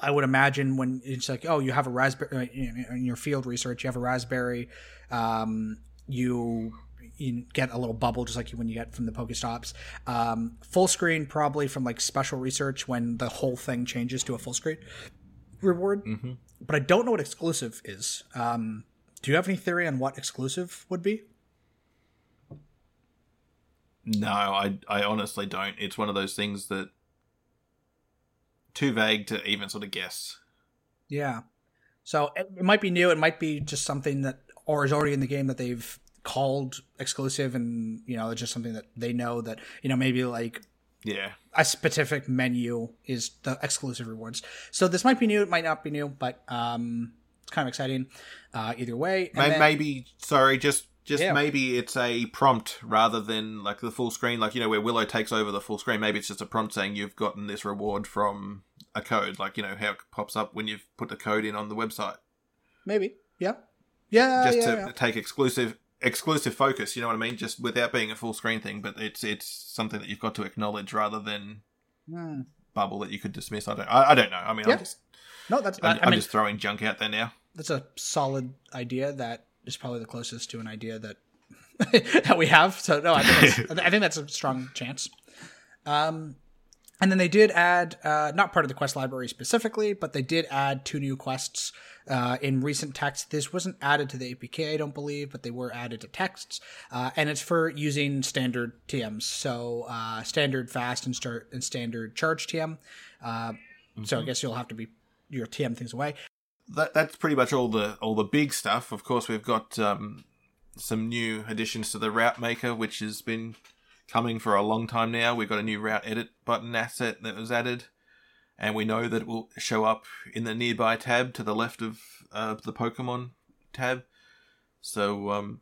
I would imagine when it's like, oh, you have a raspberry in your field research, you have a raspberry, um, you you get a little bubble just like when you get from the Pokestops. Um, full screen probably from like special research when the whole thing changes to a full screen reward. Mm-hmm. But I don't know what exclusive is. Um, do you have any theory on what exclusive would be? No, I I honestly don't. It's one of those things that too vague to even sort of guess. Yeah. So it, it might be new. It might be just something that or is already in the game that they've called exclusive, and you know, it's just something that they know that you know maybe like Yeah, a specific menu is the exclusive rewards. So this might be new. It might not be new, but um, it's kind of exciting uh, either way. And May- then- maybe. Sorry, just Just Yeah. maybe it's a prompt rather than like the full screen, like you know where Willow takes over the full screen. Maybe it's just a prompt saying you've gotten this reward from a code, like you know how it pops up when you've put the code in on the website, Maybe. Yeah. Yeah. just yeah, to yeah. take exclusive exclusive focus. You know what I mean? Just without being a full screen thing, but it's it's something that you've got to acknowledge rather than Hmm. bubble that you could dismiss. I don't. I, I don't know. I mean, Yeah. I'm just No, that's. I'm, I, I'm just throwing junk out there now. that's a solid idea. That is probably the closest to an idea that (laughs) that we have. So no, I think that's, (laughs) I think that's a strong chance. Um, and then they did add, uh, not part of the quest library specifically, but they did add two new quests uh, in recent text. This wasn't added to the APK, I don't believe, but they were added to texts, uh, and it's for using standard TMs, so uh, standard fast and, start, and standard charge TM. Uh, So I guess you'll have to be your TM things away. that that's pretty much all the all the big stuff. Of course, we've got um, some new additions to the route maker, which has been coming for a long time now. We've got a new route edit button asset that was added, and we know that it will show up in the nearby tab to the left of uh, the Pokemon tab. So um,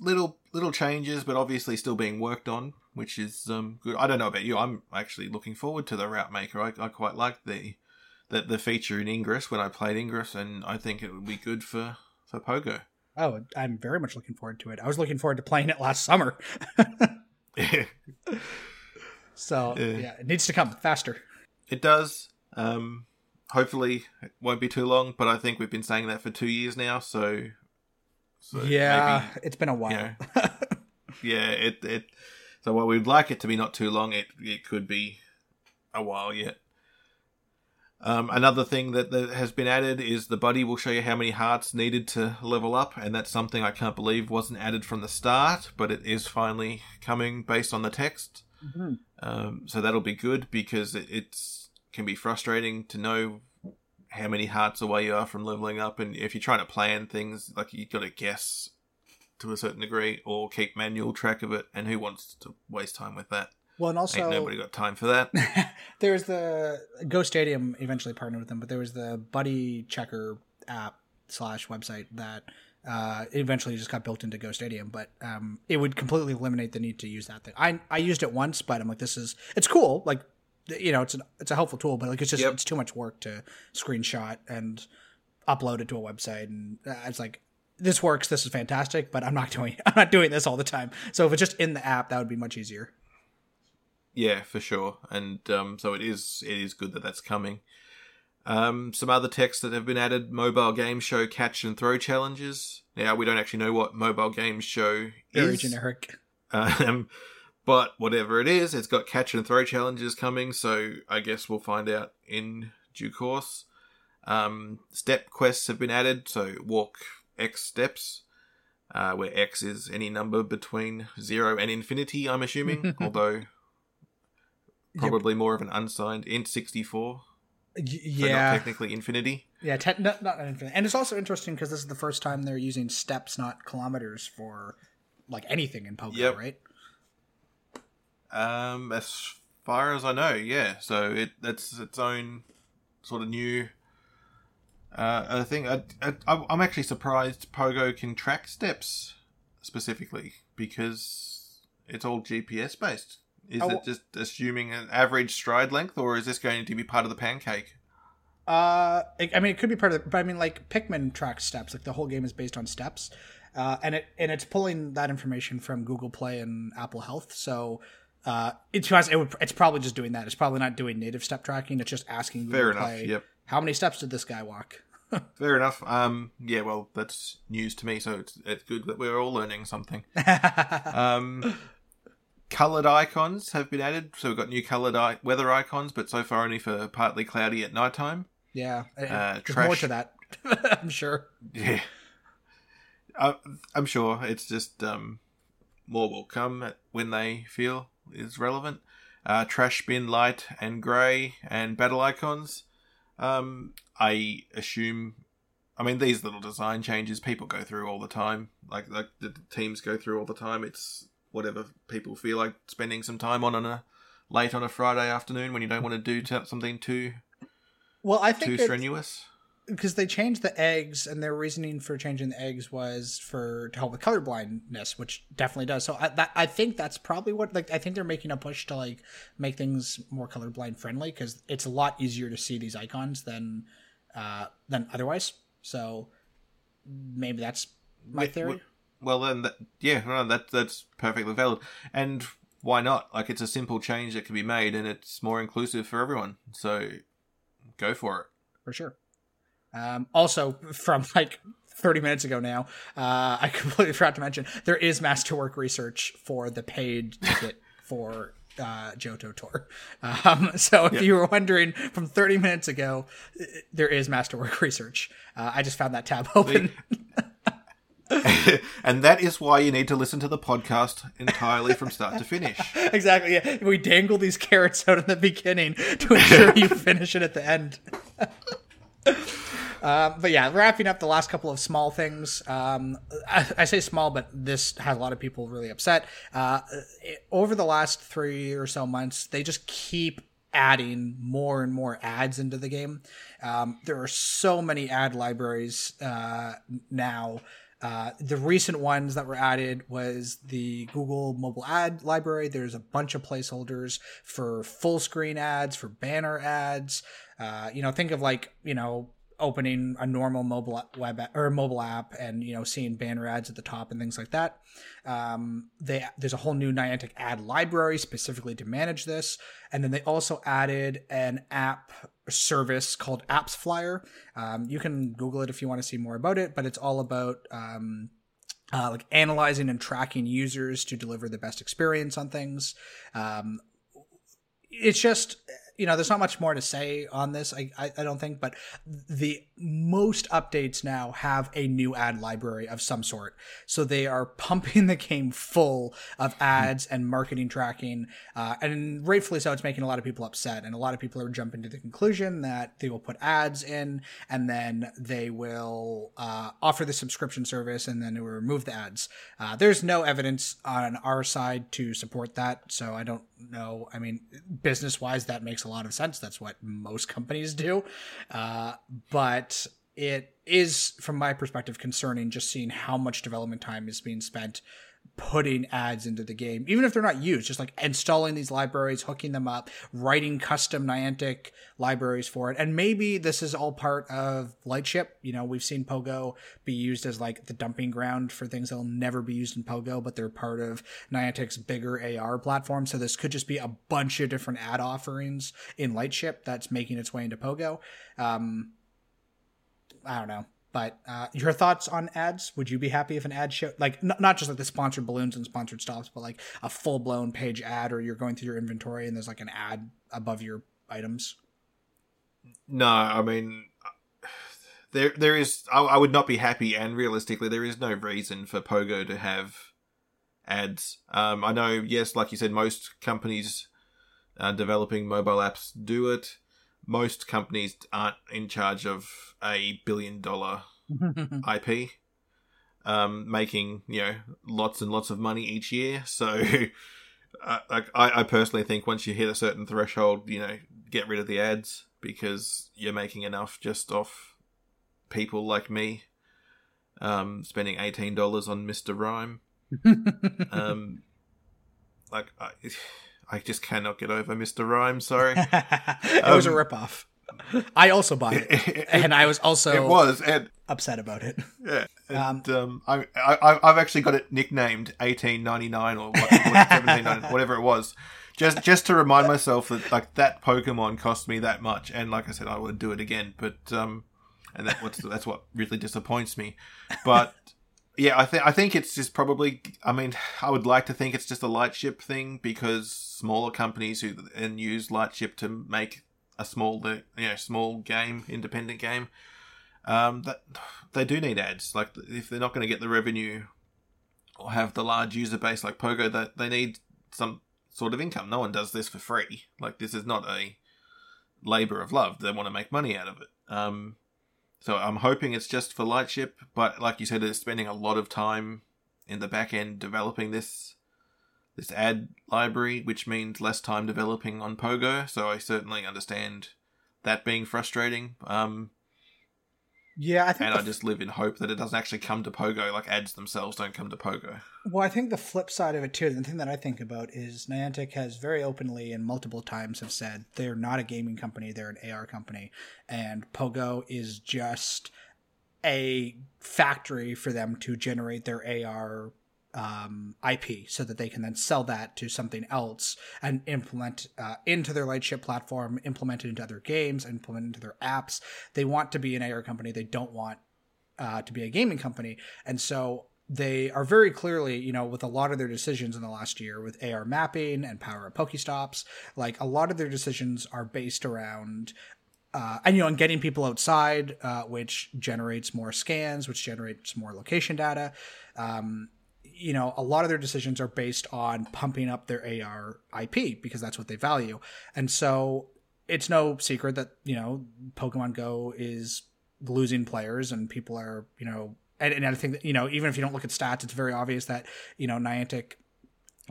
little little changes, but obviously still being worked on, which is um, good. I don't know about you. I'm actually looking forward to the route maker. I, I quite like the the, the feature in Ingress when I played Ingress, and I think it would be good for for Pogo. Oh, I'm very much looking forward to it. I was looking forward to playing it last summer. (laughs) So Yeah. yeah, it needs to come faster. it does. Um, hopefully, it won't be too long. But I think we've been saying that for two years now. So, so yeah, maybe, it's been a while. know, (laughs) yeah. It it. So while we'd like it to be not too long, it it could be a while yet. Um, another thing that, that has been added is the buddy will show you how many hearts needed to level up, and that's something I can't believe wasn't added from the start, but it is finally coming based on the text. Mhm. Um, so that'll be good because it it's can be frustrating to know how many hearts away you are from leveling up, and if you're trying to plan things, like you've got to guess to a certain degree or keep manual track of it, and who wants to waste time with that? Well, and also Ain't nobody got time for that. (laughs) there's the Go Stadium eventually partnered with them, but there was the Buddy Checker app slash website that uh, eventually just got built into Go Stadium. But um, it would completely eliminate the need to use that thing. I I used it once, but I'm like, this is it's cool. Like you know, it's an it's a helpful tool, but like it's just Yep. it's too much work to screenshot and upload it to a website, and uh, it's like. This works. This is fantastic, but I'm not doing. (laughs) I'm not doing this all the time. So if it's just in the app, that would be much easier. Yeah, for sure. And um, so it is. It is good that that's coming. Um, some other texts that have been added: mobile game show catch and throw challenges. Now we don't actually know what mobile game show is Very is, generic. um, but whatever it is, it's got catch and throw challenges coming. So I guess we'll find out in due course. Um, step quests have been added, so walk X steps, uh, where X is any number between zero and infinity. I'm assuming, (laughs) although probably more of an unsigned int 64 Y- yeah, not technically infinity yeah, te- not, not infinite. And it's also interesting because this is the first time they're using steps, not kilometers, for like anything in Pogo, Yep. right? um as far as i know yeah so it that's its own sort of new uh i think I, I i'm actually surprised pogo can track steps specifically because it's all gps based is Oh, it just assuming an average stride length or is this going to be part of the pancake Uh, I I mean, it could be part of it, but I mean, like Pikmin tracks steps. Like the whole game is based on steps, uh, and it and it's pulling that information from Google Play and Apple Health. So, uh, it's it would, it's probably just doing that. It's probably not doing native step tracking. It's just asking Google Fair enough, Play, yep. how many steps did this guy walk? (laughs) Fair enough. Um, yeah, well, that's news to me, so it's it's good that we're all learning something. (laughs) Um, colored icons have been added, so we've got new colored I- weather icons, but so far only for partly cloudy at nighttime. yeah, Uh, there's more to that. (laughs) I'm sure. Yeah, I, I'm sure it's just um, more will come when they feel is relevant. Uh, trash bin light and grey and battle icons. Um, I assume. I mean, these little design changes people go through all the time. Like like the teams go through all the time. It's whatever people feel like spending some time on on a late on a Friday afternoon when you don't want to do t- something too Well, I think it's, strenuous. because they changed the eggs, and their reasoning for changing the eggs was for to help with color blindness, which definitely does. So I, that, I think that's probably what like I think they're making a push to like make things more colorblind friendly because it's a lot easier to see these icons than uh, than otherwise. So maybe that's my theory. Well, then, that, yeah, no, that that's perfectly valid. And why not? Like, it's a simple change that can be made, and it's more inclusive for everyone. So, go for it. for sure. Um, also, from like 30 minutes ago now, uh, I (laughs) completely forgot to mention there is masterwork research for the paid ticket for uh, Johto Tour. Um, so if Yeah. you were wondering from 30 minutes ago, uh, there is masterwork (laughs) research. Uh, I just found that tab open. (laughs) (laughs) and that is why you need to listen to the podcast entirely from start to finish. (laughs) exactly. Yeah. We dangle these carrots out in the beginning to ensure you (laughs) finish it at the end. Um, but yeah, wrapping up the last couple of small things. Um, I, I say small, but this had a lot of people really upset. Uh, it- over the last three or so months, they just keep adding more and more ads into the game. Um, there are so many ad libraries uh, now. Uh, the recent ones that were added was the Google mobile ad library. There's a bunch of placeholders for full screen ads, for banner ads. Uh, you know, think of like, you know, opening a normal mobile web or mobile app and you know seeing banner ads at the top and things like that. Um, they there's a whole new Niantic ad library specifically to manage this, and then they also added an app service called AppsFlyer. Um, you can Google it if you want to see more about it, but it's all about um, uh, like analyzing and tracking users to deliver the best experience on things. Um, it's just you know there's not much more to say on this I, I i don't think but the most updates now have a new ad library of some sort. So they are pumping the game full of ads and marketing tracking uh, and rightfully so it's making a lot of people upset and a lot of people are jumping to the conclusion that they will put ads in and then they will uh, offer the subscription service and then it will remove the ads. Uh, there's no evidence on our side to support that so i don't know. I mean business wise that makes a lot of sense. That's what most companies do. Uh, but it is from my perspective concerning just seeing how much development time is being spent putting ads into the game, even if they're not used, just like installing these libraries, hooking them up, writing custom Niantic libraries for it. And maybe this is all part of Lightship. You know, we've seen Pogo be used as like the dumping ground for things that'll never be used in Pogo, but they're part of Niantic's bigger AR platform. So this could just be a bunch of different ad offerings in Lightship that's making its way into Pogo. Um, I don't know. But uh, your thoughts on ads? Would you be happy if an ad show, like n- not just like the sponsored balloons and sponsored stops, but like a full blown page ad, or you're going through your inventory and there's like an ad above your items? No, I mean, (sighs) there there is. I, I would not be happy, and realistically, there is no reason for Pogo to have ads. Um, I know, yes, like you said, most companies uh, developing mobile apps do it. Most companies aren't in charge of a billion dollar (laughs) IP, um, making you know lots and lots of money each year. So, (laughs) uh, like I, I personally think once you hit a certain threshold, you know, get rid of the ads because you're making enough just off people like me, um, spending eighteen dollars on Mr. Rime. (laughs) Um, like I, I just cannot get over Mr. Rime. Sorry, (laughs) it was a Um, ripoff. I also bought it, (laughs) it, and I was also was and upset about it. yeah, and um, I, I I've actually got it nicknamed eighteen ninety nine or what, (laughs) whatever it was, just just to remind myself that like that Pokemon cost me that much, and like I said, I would do it again. But um, and that what's that's what really disappoints me. But yeah, I think I think it's just probably. I mean, I would like to think it's just a lightship thing because smaller companies who then use lightship to make a small you know small game independent game um, that they do need ads. Like if they're not going to get the revenue or have the large user base like Pogo, that they need some sort of income. No one does this for free. Like this is not a labor of love. They want to make money out of it. Um, so I'm hoping it's just for Lightship, but like you said, they're spending a lot of time in the back end developing this this ad library, which means less time developing on Pogo. So I certainly understand that being frustrating. Um, Yeah, I think. and I just live in hope that it doesn't actually come to Pogo. Like ads themselves don't come to Pogo. Well, I think the flip side of it too, the thing that I think about is Niantic has very openly and multiple times have said they're not a gaming company, they're an AR company, and Pogo is just a factory for them to generate their AR um, IP so that they can then sell that to something else and implement uh, into their Lightship platform, implement it into other games, implement it into their apps. They want to be an AR company. They don't want uh, to be a gaming company. And so they are very clearly, you know, with a lot of their decisions in the last year with AR mapping and power of Pokestops, like a lot of their decisions are based around uh, and you know, and getting people outside, uh, which generates more scans, which generates more location data. Um, you know, a lot of their decisions are based on pumping up their AR IP because that's what they value, and so it's no secret that you know Pokemon Go is losing players, and people are you know, and, and I think that you know, even if you don't look at stats, it's very obvious that you know Niantic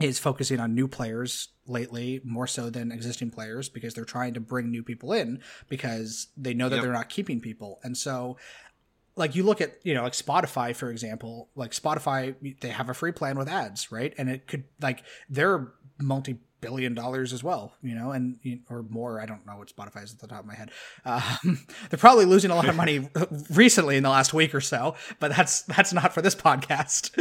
is focusing on new players lately more so than existing players because they're trying to bring new people in because they know that Yep. they're not keeping people. And so like you look at, you know, like Spotify for example, like Spotify they have a free plan with ads, right? And it could like they're multi billion dollars as well, you know, and or more. I don't know what Spotify is at the top of my head. Um, (laughs) they're probably losing a lot of money (laughs) recently in the last week or so, but that's that's not for this podcast.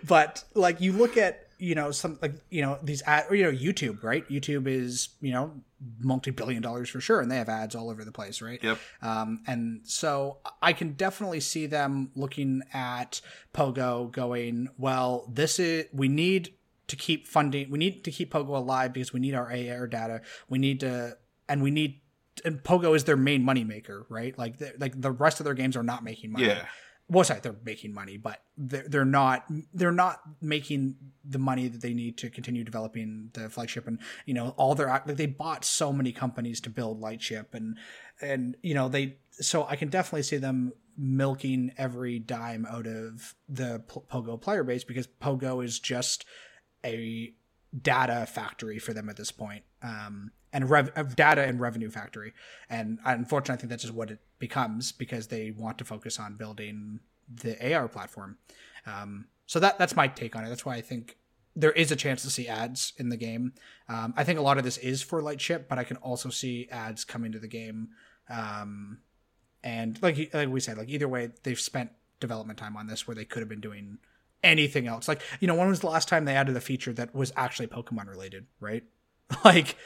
(laughs) but like you look at you know some like you know these ad or you know youtube right youtube is you know multi-billion dollars for sure and they have ads all over the place right Yep. um, and so i can definitely see them looking at pogo going well this is we need to keep funding we need to keep pogo alive because we need our ar data we need to and we need and pogo is their main money maker right like the, like the rest of their games are not making money Yeah. Well sorry they're making money but they're, they're not they're not making the money that they need to continue developing the flagship. And you know all their like they bought so many companies to build lightship and and you know they so i can definitely see them milking every dime out of the pogo player base because pogo is just a data factory for them at this point. Um and rev- uh, data and revenue factory. And unfortunately i think that's just what it becomes because they want to focus on building the ar platform. Um so that that's my take on it. That's why i think there is a chance to see ads in the game. Um, i think a lot of this is for lightship but i can also see ads coming to the game. Um, and like like we said like either way they've spent development time on this where they could have been doing anything else. Like you know when was the last time they added a feature that was actually pokemon related right? (laughs) Like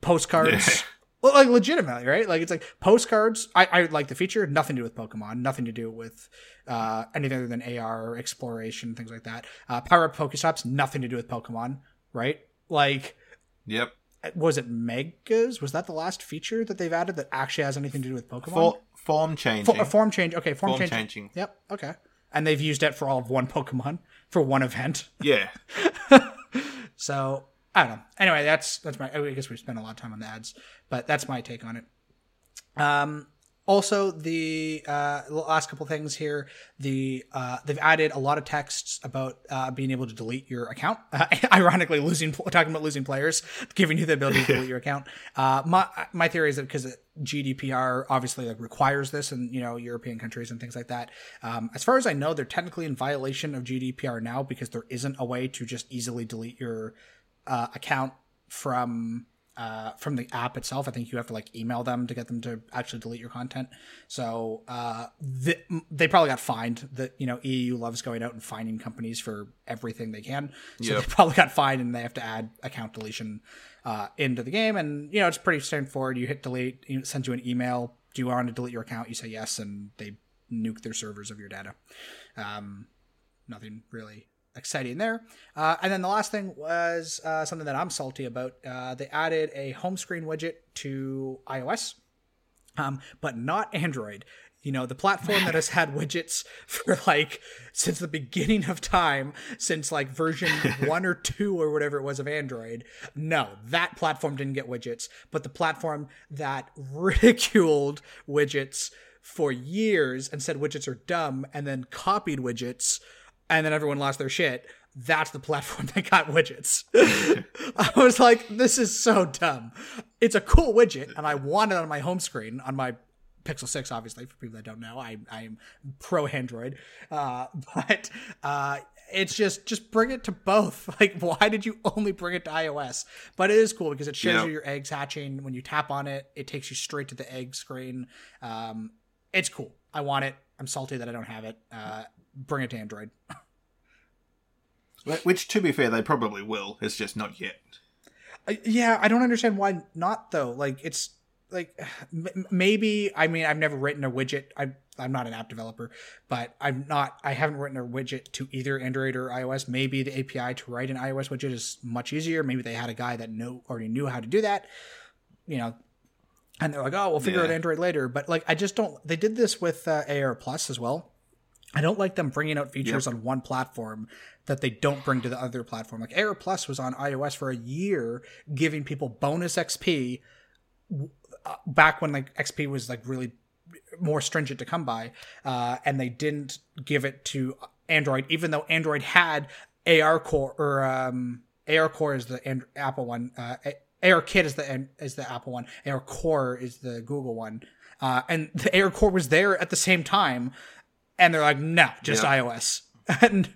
postcards Yeah. (laughs) well like legitimately right like it's like postcards I, I like the feature nothing to do with pokemon nothing to do with uh anything other than ar exploration things like that uh power up pokestops nothing to do with pokemon right like Yep. was it megas was that the last feature that they've added that actually has anything to do with pokemon For, form changing. Fo- a form change okay form, form change changing. yep okay and they've used it for all of one pokemon for one event Yeah. (laughs) so I don't know. Anyway, that's that's my. I guess we spent a lot of time on the ads, but that's my take on it. Um, also, the uh, last couple things here. The uh, they've added a lot of texts about uh, being able to delete your account. Uh, (laughs) ironically, losing talking about losing players, giving you the ability to delete your account. (laughs) Uh, my my theory is that because GDPR obviously like requires this in you know European countries and things like that. Um, as far as I know, they're technically in violation of GDPR now because there isn't a way to just easily delete your uh, account from uh, from the app itself. I think you have to like email them to get them to actually delete your content. So uh, th- they probably got fined. That you know EU loves going out and finding companies for everything they can. So Yep. they (laughs) probably got fined and they have to add account deletion uh, into the game. And you know it's pretty straightforward. You hit delete, it sends you an email. Do you want to delete your account? You say yes, and they nuke their servers of your data. Um, nothing really exciting there. Uh, and then the last thing was uh, something that I'm salty about. Uh, they added a home screen widget to iOS, um, but not Android. You know, the platform that has had widgets (laughs) for like since the beginning of time, since like version (laughs) one or two or whatever it was of Android. No, that platform didn't get widgets, but the platform that (laughs) ridiculed widgets for years and said widgets are dumb and then copied widgets and then everyone lost their shit. That's the platform (laughs) that got widgets. (laughs) I was like, this is so dumb. It's a cool widget, and I want it on my home screen on my Pixel 6, obviously, for people that don't know. I, I'm pro Android. Uh, (laughs) but uh, it's just just bring it to both. Like, why did you only bring it to iOS? But it is cool because it shows Yeah. you your eggs hatching. When you tap on it, it takes you straight to the egg screen. Um, it's cool. I want it. I'm salty that I don't have it. Uh, bring it to Android. Which, to be fair, they probably will. It's just not yet. I- yeah, I don't understand why not though. Like it's like (sighs) m- maybe I mean I've never written a widget. I I'm not an app developer, but I'm not I haven't written a widget to either Android or iOS. Maybe the API to write an iOS widget is much easier. Maybe they had a guy that know already knew how to do that. You know, and they're like, "Oh, we'll figure Yeah. out Android later." But like I just don't they did this with uh, AR Plus as well. I don't like them bringing out features on one platform that they don't bring to the other platform. Like AR Plus was on iOS for a year, giving people bonus XP uh, back when like XP was like really more stringent to come by, uh, and they didn't give it to Android, even though Android had AR Core or um, AR Core is the and- Apple one. Uh, AR Kit is the is the Apple one. AR Core is the Google one. Uh, and the AR Core was there at the same time, and they're like, no, just Yeah. iOS. (laughs) and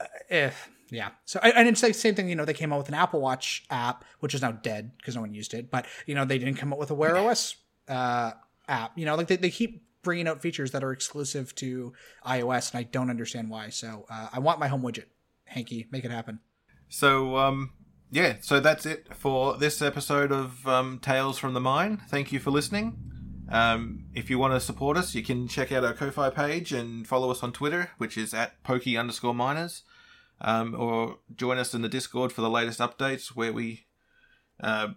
uh, eh, yeah. So I and it's the same thing. You know, they came out with an Apple Watch app, which is now dead because no one used it. But you know, they didn't come out with a Wear OS uh, app. You know, like they, they keep bringing out features that are exclusive to iOS, and I don't understand why. So uh, I want my home widget. Hanke, make it happen. So, um, yeah, so that's it for this episode of um, Tales from the Mine. Thank you for listening. Um, if you want to support us, you can check out our Ko-Fi page and follow us on Twitter, which is at pokey underscore miners, um, or join us in the Discord for the latest updates, where we, uh,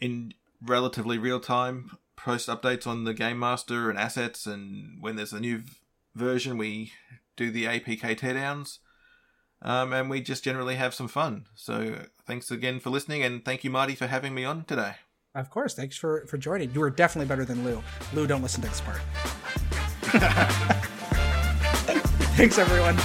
in relatively real time, post updates on the Game Master and assets, and when there's a new v- version, we do the APK teardowns um, and we just generally have some fun. So thanks again for listening, and thank you, Marty, for having me on today. Of course, thanks for for joining. You were definitely better than Lou. Lou, don't listen to this part. (laughs) (laughs) thanks, everyone.